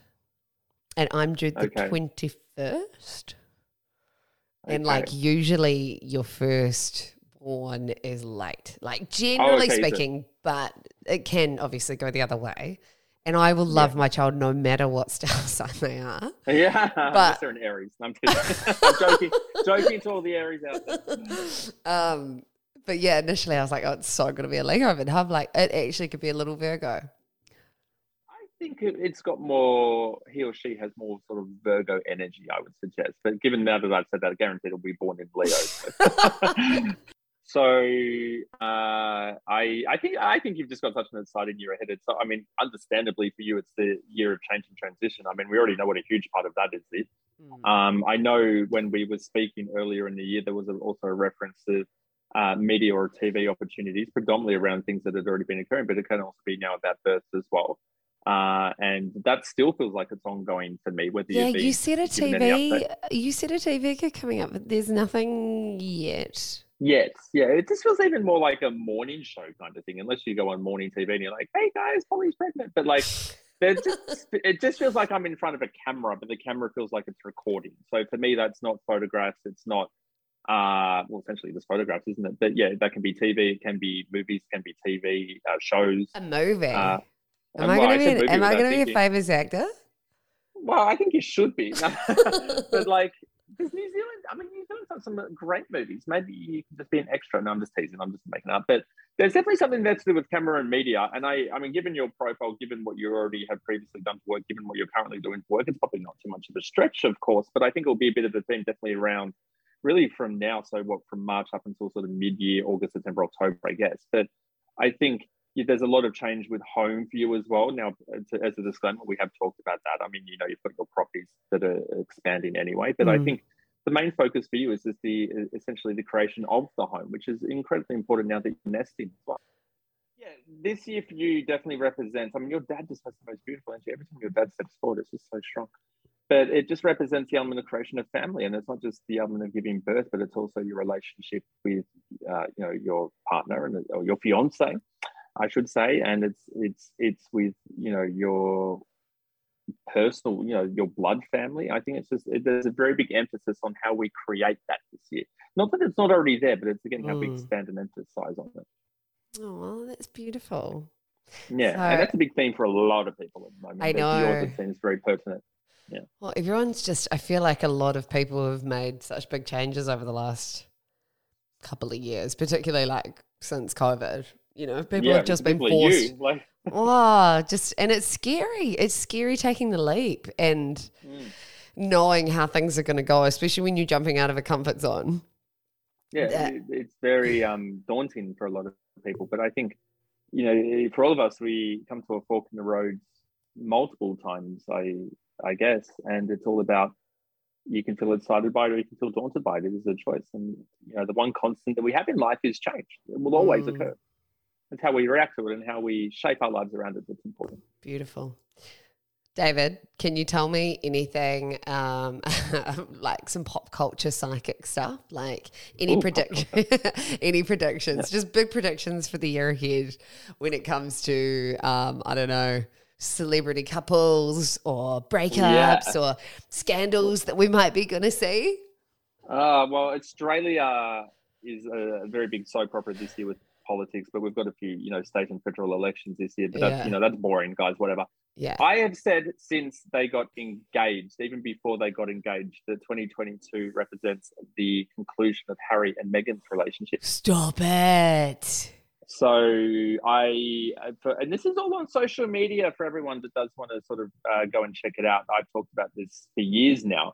And I'm due the Okay. 21st. And like usually your first born is late, like generally okay, so- speaking, but it can obviously go the other way. And I will love my child no matter what star sign they are. Yeah, But- they're an Aries. I'm. I'm joking, joking to all the Aries out there. Um, but yeah, initially I was like, oh, it's so going to be a Leo. But I'm like, it actually could be a little Virgo. I think it- it's got more. He or she has more sort of Virgo energy. I would suggest, but given now that I've said that, guaranteed it'll be born in Leo. so uh, I, I think, I think you've just got such an exciting year ahead. It's, I mean, understandably for you, it's the year of change and transition. I mean, we already know what a huge part of that is. This. Um, I know when we were speaking earlier in the year, there was a, also a reference to uh, media or TV opportunities, predominantly around things that had already been occurring, but it can also be now about births as well. Uh, and that still feels like it's ongoing for me. Whether Yeah, you said a TV. You said a TV coming up, but there's nothing yet. Yes, yeah, it just feels even more like a morning show kind of thing. Unless you go on morning TV and you're like, "Hey guys, Polly's pregnant," but like, just, it just feels like I'm in front of a camera, but the camera feels like it's recording. So for me, that's not photographs. It's not, uh, well, essentially just photographs, isn't it? But yeah, that can be TV, it can be movies, can be TV uh, shows. A movie. Uh, am I going to be? An, am I going to be a famous actor? Well, I think you should be. but like, because New Zealand, I mean, New Zealand's got some great movies. Maybe you can just be an extra. No, I'm just teasing. I'm just making up. But there's definitely something there to do with camera and media. And I, I mean, given your profile, given what you already have previously done for work, given what you're currently doing for work, it's probably not too much of a stretch, of course. But I think it'll be a bit of a theme definitely around really from now. So what, from March up until sort of mid-year, August, September, October, I guess. But I think there's a lot of change with home for you as well. Now, as a disclaimer, we have talked about that. I mean, you know, you've got your properties that are expanding anyway, but mm. I think the main focus for you is just the essentially the creation of the home, which is incredibly important now that you're nesting as well. Yeah, this year for you definitely represents. I mean, your dad just has the most beautiful energy. Every time your dad steps forward, it's just so strong. But it just represents the element of creation of family, and it's not just the element of giving birth, but it's also your relationship with, uh, you know, your partner and or your fiance, I should say, and it's it's it's with you know your personal, you know, your blood family. I think it's just it, there's a very big emphasis on how we create that this year. Not that it's not already there, but it's again how we mm. expand and emphasize on it. Oh, well, that's beautiful. Yeah, so, and that's a big theme for a lot of people at the moment. I know. Yours seems very pertinent. Yeah. Well, everyone's just. I feel like a lot of people have made such big changes over the last couple of years, particularly like since COVID. You know, people yeah, have just been forced. You, like, oh, just and it's scary. It's scary taking the leap and mm. knowing how things are going to go, especially when you're jumping out of a comfort zone. Yeah, that, it's very um, daunting for a lot of people. But I think, you know, for all of us, we come to a fork in the road multiple times. I I guess, and it's all about you can feel excited by it or you can feel daunted by it. It is a choice, and you know, the one constant that we have in life is change. It will always mm. occur. It's how we react to it and how we shape our lives around it that's important. Beautiful. David, can you tell me anything um, like some pop culture psychic stuff? Like any prediction, any predictions? Yeah. Just big predictions for the year ahead when it comes to um, I don't know celebrity couples or breakups yeah. or scandals that we might be going to see. Uh, well, Australia is a very big soap opera this year with politics, but we've got a few, you know, state and federal elections this year. But yeah. that's, you know, that's boring, guys. Whatever. Yeah. I have said since they got engaged, even before they got engaged, that 2022 represents the conclusion of Harry and Meghan's relationship. Stop it. So I, and this is all on social media for everyone that does want to sort of uh, go and check it out. I've talked about this for years now.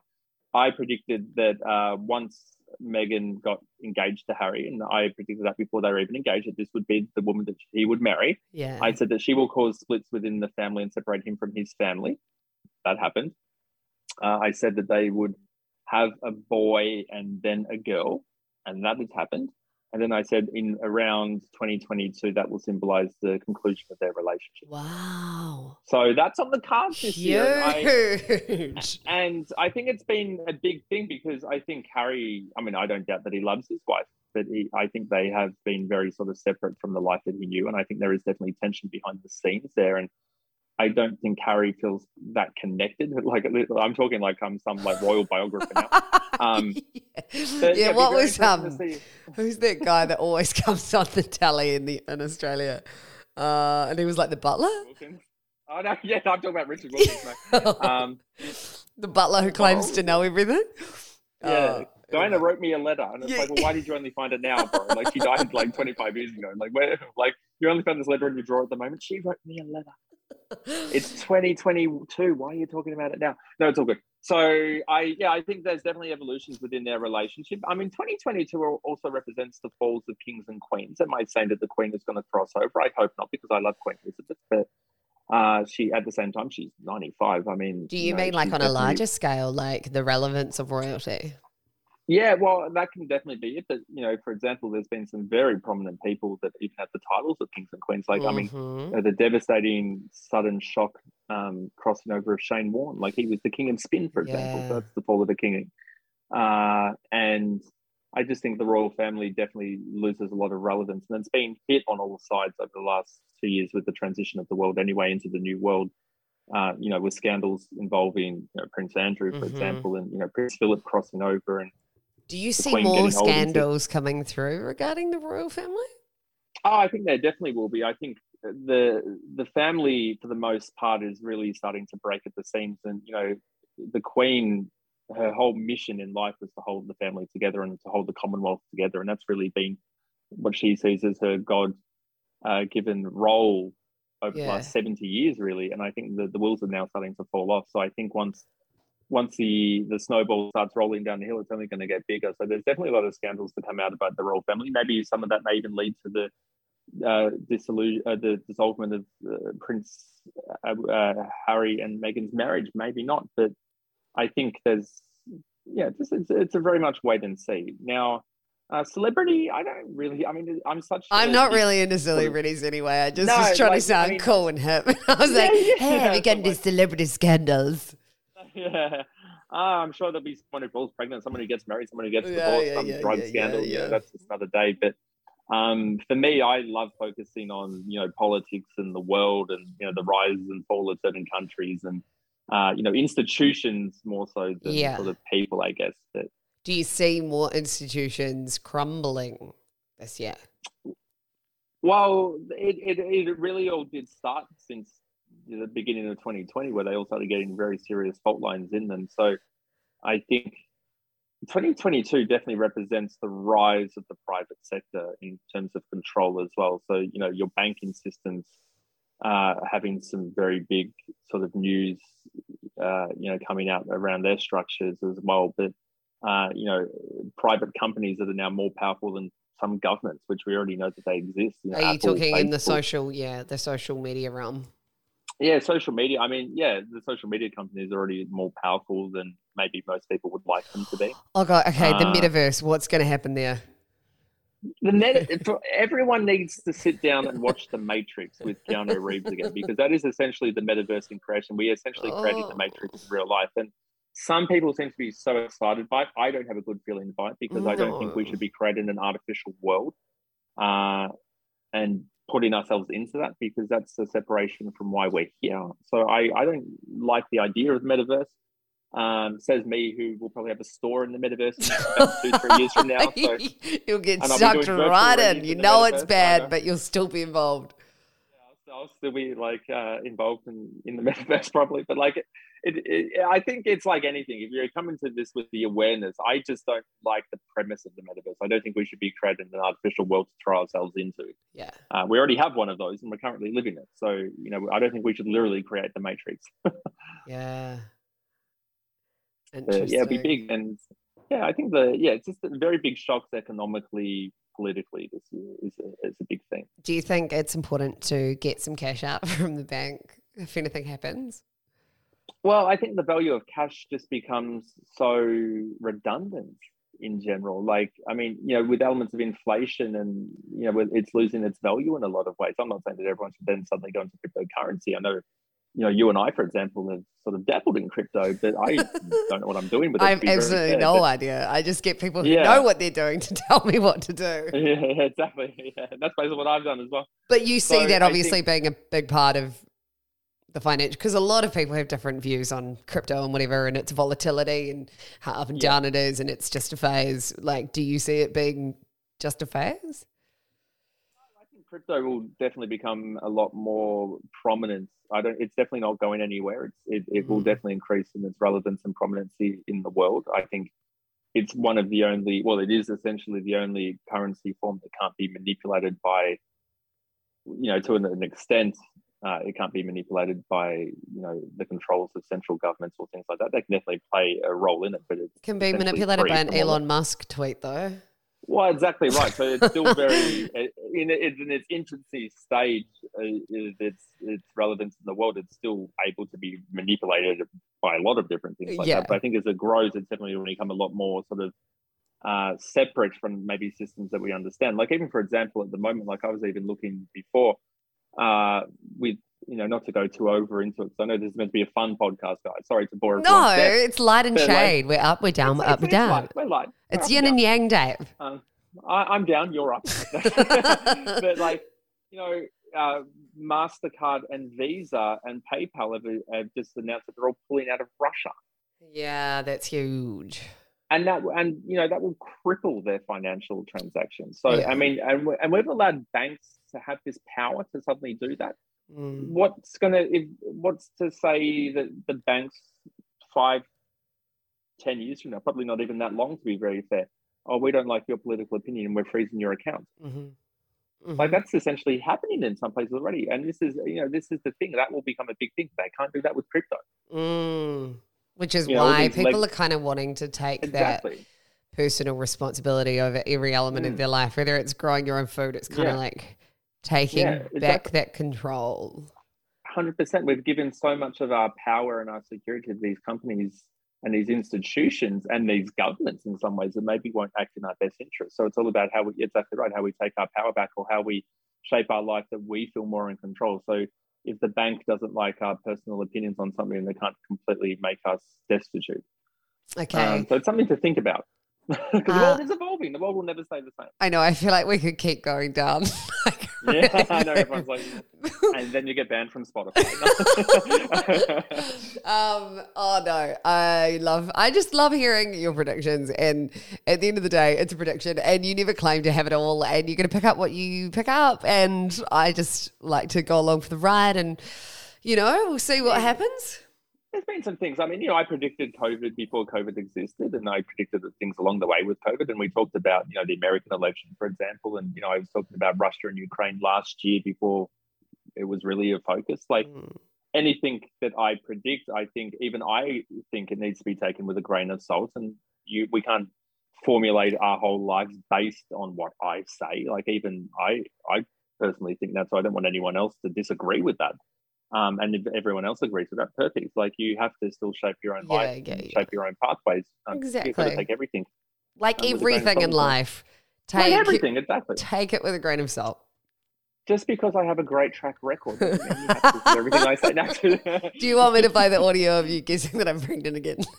I predicted that uh, once Meghan got engaged to Harry, and I predicted that before they were even engaged, that this would be the woman that he would marry. Yeah. I said that she will cause splits within the family and separate him from his family. That happened. Uh, I said that they would have a boy and then a girl, and that has happened. And then I said in around 2022, that will symbolize the conclusion of their relationship. Wow. So that's on the cards this Huge. year. I, and I think it's been a big thing because I think Harry, I mean, I don't doubt that he loves his wife, but he, I think they have been very sort of separate from the life that he knew. And I think there is definitely tension behind the scenes there. And I don't think Harry feels that connected. Like I'm talking like I'm some like royal biographer now. Um, yeah, yeah what was um, who's that guy that always comes on the telly in the in Australia? Uh, and he was like the butler. Wilkins. Oh no, yeah, I'm talking about Richard Wilkins. um, the butler who claims oh. to know everything. Yeah. Uh, Diana wrote me a letter, and it's yeah. like, well, why did you only find it now, bro? Like she died like 25 years ago. Like where? Like you only found this letter in your drawer at the moment. She wrote me a letter it's 2022. Why are you talking about it now? No, it's all good. So I yeah, I think there's definitely evolutions within their relationship. I mean, 2022 also represents the falls of kings and queens. Am I saying that the queen is going to cross over? I hope not, because I love Queen Elizabeth, but uh, she at the same time she's 95. I mean, do you, you know, mean like on a larger scale, like the relevance of royalty? Yeah, well, that can definitely be it. But you know, for example, there's been some very prominent people that even have the titles of kings and queens. Like, mm-hmm. I mean, uh, the devastating sudden shock um, crossing over of Shane Warne. Like, he was the king of spin, for example. Yeah. So that's the fall of the king. Uh, and I just think the royal family definitely loses a lot of relevance, and it's been hit on all sides over the last two years with the transition of the world anyway into the new world. Uh, you know, with scandals involving you know, Prince Andrew, for mm-hmm. example, and you know Prince Philip crossing over and do you see more scandals coming through regarding the royal family? Oh, I think there definitely will be. I think the the family, for the most part, is really starting to break at the seams. And you know, the Queen, her whole mission in life was to hold the family together and to hold the Commonwealth together, and that's really been what she sees as her God uh, given role over yeah. the last 70 years, really. And I think the, the wheels are now starting to fall off. So I think once once the the snowball starts rolling down the hill, it's only going to get bigger. So there's definitely a lot of scandals to come out about the royal family. Maybe some of that may even lead to the uh, dissolution, uh, the dissolvement of uh, Prince uh, uh, Harry and Meghan's marriage. Maybe not, but I think there's yeah, it's, it's, it's a very much wait and see. Now, uh, celebrity, I don't really. I mean, I'm such. I'm a not really into celebrities anyway. I just No, was trying like, to sound I mean- cool and hip. I was Yeah, like, yeah, hey, have yeah, you got but into like- celebrity scandals? Yeah. Ah, I'm sure there'll be someone who falls pregnant, someone who gets married, someone who gets Yeah, divorced, yeah, some yeah, drug scandal. yeah, that's just another day. But um, for me, I love focusing on you know politics and the world, and you know the rise and fall of certain countries, and uh, you know institutions more so than Yeah. sort of people, I guess. But Do you see more institutions crumbling this year? Well, it, it, it really all did start since the beginning of 2020, where they all started getting very serious fault lines in them. So I think 2022 definitely represents the rise of the private sector in terms of control as well. So, you know, your banking systems uh, having some very big sort of news, uh, you know, coming out around their structures as well. But, uh, you know, private companies that are now more powerful than some governments, which we already know that they exist. You know, Are you Apple, talking in the social, yeah, the social media realm? Yeah, social media. I mean, yeah, the social media companies are already more powerful than maybe most people would like them to be. Oh god, okay, the Uh, metaverse. What's going to happen there? The net, everyone needs to sit down and watch The Matrix with Keanu Reeves again because that is essentially the metaverse in creation. We essentially created the. Matrix in real life, and some people seem to be so excited by it. I don't have a good feeling by it because I don't think we should be creating an artificial world uh, and putting ourselves into that because that's a separation from why we're here. So I, I don't like the idea of the metaverse. Um, says me, who will probably have a store in the metaverse in about two, three years from now. So you'll get sucked right in. You know it's bad, but you'll still be involved. I'll, I'll still be like uh, involved in, in the metaverse probably, but like it, it, I think it's like anything. If you're coming to this with the awareness, I just don't like the premise of the metaverse. I don't think we should be creating an artificial world to throw ourselves into. Yeah. Uh, we already have one of those, and we're currently living it. So you know, I don't think we should literally create the matrix. Yeah. Uh, yeah, it'd be big, and yeah, I think the yeah, it's just a very big shocks economically, politically this year is a, is a big thing. Do you think it's important to get some cash out from the bank if anything happens? Well, I think the value of cash just becomes so redundant in general. Like, I mean, you know, with elements of inflation and, you know, it's losing its value in a lot of ways. I'm not saying that everyone should then suddenly go into cryptocurrency. I know, you know, you and I, for example, have sort of dabbled in crypto, but I don't know what I'm doing with it. I have absolutely no but- idea. I just get people who Yeah. know what they're doing to tell me what to do. Yeah, exactly. Yeah, that's basically what I've done as well. But you see So that obviously think- being a big part of the financial, because a lot of people have different views on crypto and whatever, and its volatility and how up and Yeah. down it is, and it's just a phase. Like, do you see it being just a phase? I think crypto will definitely become a lot more prominent. I don't. It's definitely not going anywhere. It's it, it will Mm. definitely increase in its relevance and prominency in the world. I think it's one of the only. Well, it is essentially the only currency form that can't be manipulated by, you know, to an extent. Uh, it can't be manipulated by you know the controls of central governments or things like that. They can definitely play a role in it, but it Can be manipulated by an from all that. Elon Musk tweet, though. Well, exactly right. So it's still very in it's in its infancy stage. Uh, its its relevance in the world. It's still able to be manipulated by a lot of different things like Yeah. that. But I think as it grows, it's definitely going to become a lot more sort of uh, separate from maybe systems that we understand. Like even for example, at the moment, like I was even looking before uh, with you know not to go too over into it because I know this is meant to be a fun podcast, guys. Sorry to bore. No, it's light and But, like, shade. we're up, we're down, we're up, we're down. light. We're light. We're It's yin and yang, Dave. Um, I, I'm down. You're up. but like, you know, uh, Mastercard and Visa and PayPal have, have just announced that they're all pulling out of Russia, Yeah, that's huge. and that and you know that will cripple their financial transactions. So Yeah. I mean, and, and we've allowed banks to have this power to suddenly do that. Mm. What's gonna? If, what's to say that the banks five, ten years from now, probably not even that long to be very fair. Oh, we don't like your political opinion, and we're freezing your account. Mhm. Like Mhm. that's essentially happening in some places already. And this is, you know, this is the thing that will become a big thing. They can't do that with crypto. Mm. Which is You why these people leg- are kind of wanting to take that personal responsibility over every element of Mm. their life. Whether it's growing your own food, it's kind of like taking Yeah, back that control. Hundred percent. We've given so much of our power and our security to these companies and these institutions and these governments in some ways that maybe won't act in our best interest. So it's all about how we exactly right, how we take our power back or how we shape our life that we feel more in control. So if the bank doesn't like our personal opinions on something, they can't completely make us destitute. Okay. Um, so it's something to think about. Because the Uh, world is evolving. The world will never stay the same. I know. I feel like we could keep going down. like, Yeah, I know. Everyone's like, and then you get banned from Spotify. um, oh no, I love. I just love hearing your predictions, and at the end of the day, it's a prediction, and you never claim to have it all, and you're going to pick up what you pick up, and I just like to go along for the ride, and you know, we'll see what happens. There's been some things. I mean, you know, I predicted COVID before COVID existed, and I predicted the things along the way with COVID. And we talked about, you know, the American election, for example, and you know, I was talking about Russia and Ukraine last year before it was really a focus. Like Mm. anything that I predict, I think even I think it needs to be taken with a grain of salt. And you, we can't formulate our whole lives based on what I say. Like even I, I personally think that. So I don't want anyone else to disagree with that. Um, and if everyone else agrees with that, perfect. Like you have to still shape your own Yeah, life, yeah, yeah. shape your own pathways. Um, You've got to Exactly. take everything. Like Um, with a grain of everything in life, Take take everything, exactly. take it with a grain of salt. Just because I have a great track record, you have to do everything I say. No. Do you want me to play the audio of you guessing that I'm pregnant again?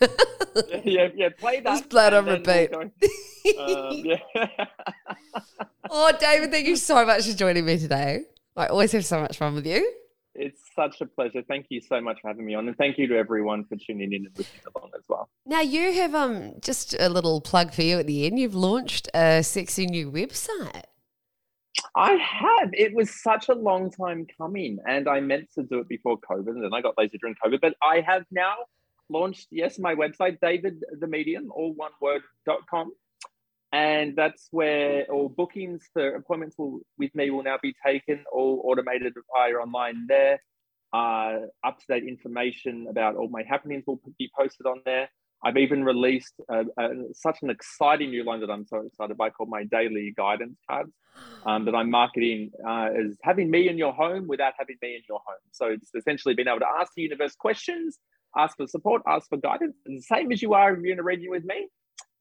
yeah, yeah, play that. Just play it on repeat. we'll um, oh, David, thank you so much for joining me today. I always have so much fun with you. It's such a pleasure. Thank you so much for having me on, and thank you to everyone for tuning in and listening along as well. Now you have um just a little plug for you at the end. You've launched a sexy new website. I have. It was such a long time coming, and I meant to do it before COVID, and then I got lazy during COVID. But I have now launched, yes, my website, David the Medium, all one word dot com, and that's where all bookings for appointments will, with me will now be taken, all automated via online there. Uh, up to date information about all my happenings will be posted on there. I've even released uh uh such an exciting new line that I'm so excited by called my daily guidance cards um, that I'm marketing uh, as having me in your home without having me in your home. So it's essentially being able to ask the universe questions, ask for support, ask for guidance, the same as you are if you're in a reading with me.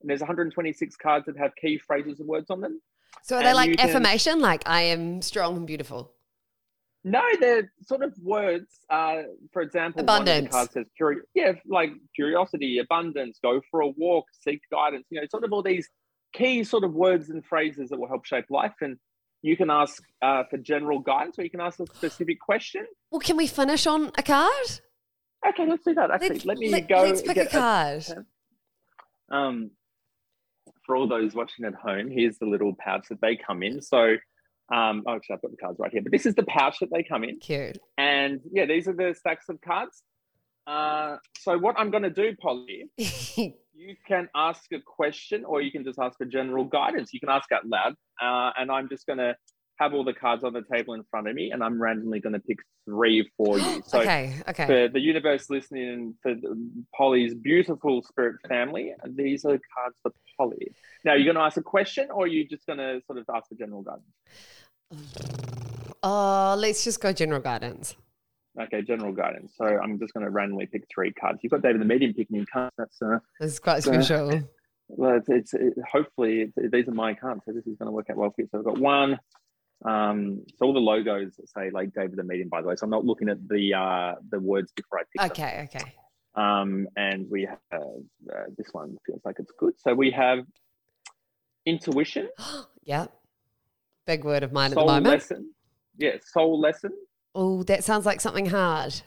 And there's 126 cards that have key phrases and words on them. So are they And like you can- affirmation, like I am strong and beautiful? No, they're sort of words. Uh, for example, one of Abundance. the cards says, curi- yeah, like curiosity, abundance, go for a walk, seek guidance. You know, sort of all these key sort of words and phrases that will help shape life. And you can ask uh, for general guidance, or you can ask a specific question. Well, can we finish on a card? Okay, let's do that. Actually, Let's, let me let, go. us pick a card. um, for all those watching at home, here's the little pouch that they come in. So, um, oh, actually, I've got the cards right here, but this is the pouch that they come in. Cute. And yeah, these are the stacks of cards. Uh, so, what I'm going to do, Polly, you can ask a question or you can just ask for general guidance. You can ask out loud. Uh, and I'm just going to have all the cards on the table in front of me and I'm randomly going to pick three for you. So, okay, okay. for the universe listening for the- Polly's beautiful spirit family, these are cards for Polly. Now, you're going to ask a question or are you just going to sort of ask for general guidance? Oh, let's just go general guidance. Okay, general guidance. So I'm just going to randomly pick three cards. You've got David the Medium picking in cards. That's uh, This is quite Uh, special. well, it's, it's it, hopefully it's, these are my cards, so this is going to work out well for you. So I've got one. Um, so all the logos say like David the Medium, by the way. So I'm not looking at the uh the words before I pick them. Okay, okay. Um, and we have uh, this one feels like it's good. So we have intuition, yeah. Big word of mine at the soul moment. lesson. Yeah, soul lesson. Oh, that sounds like something hard.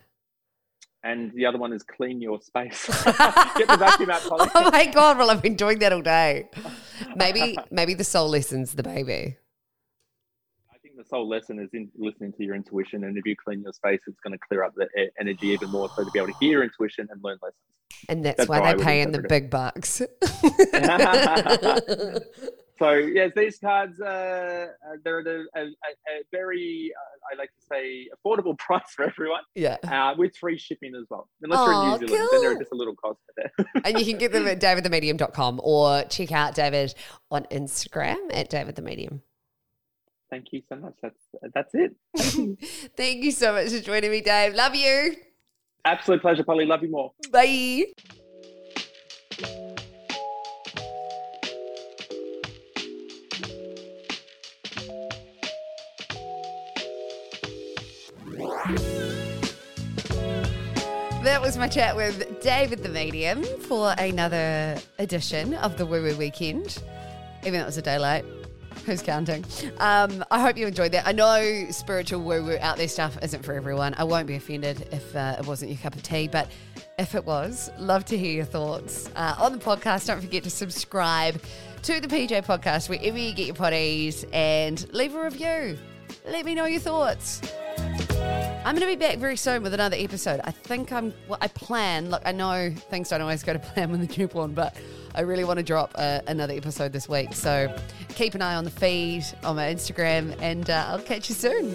And the other one is clean your space. Get the vacuum out, Polly. oh my god! Well, I've been doing that all day. Maybe, maybe the soul lessons the baby. I think the soul lesson is in listening to your intuition, and if you clean your space, it's going to clear up the energy even more, so to be able to hear intuition and learn lessons. And that's, That's why they pay in the big bucks. So yes, these cards uh, uh, they're at a, a, a very uh, I like to say affordable price for everyone, yeah. uh, with free shipping as well. Unless you're in New Zealand, then there are just a little cost. And you can get them at davidthemedium.com or check out David on Instagram at David the Medium. Thank you so much. That's that's it. Thank you so much for joining me, Dave. Love you. Absolute pleasure, Polly. Love you more. Bye. That was my chat with David the Medium for another edition of the Woo Woo Weekend. Even though it was a day late. Who's counting? Um, I hope you enjoyed that. I know spiritual woo woo out there stuff isn't for everyone. I won't be offended if uh, it wasn't your cup of tea, but if it was, love to hear your thoughts uh, on the podcast. Don't forget to subscribe to the PJ podcast wherever you get your potties and leave a review. Let me know your thoughts. I'm going to be back very soon with another episode. I think I'm, well, I plan, look, I know things don't always go to plan with the newborn, but I really want to drop uh, another episode this week. So keep an eye on the feed, on my Instagram, and uh, I'll catch you soon.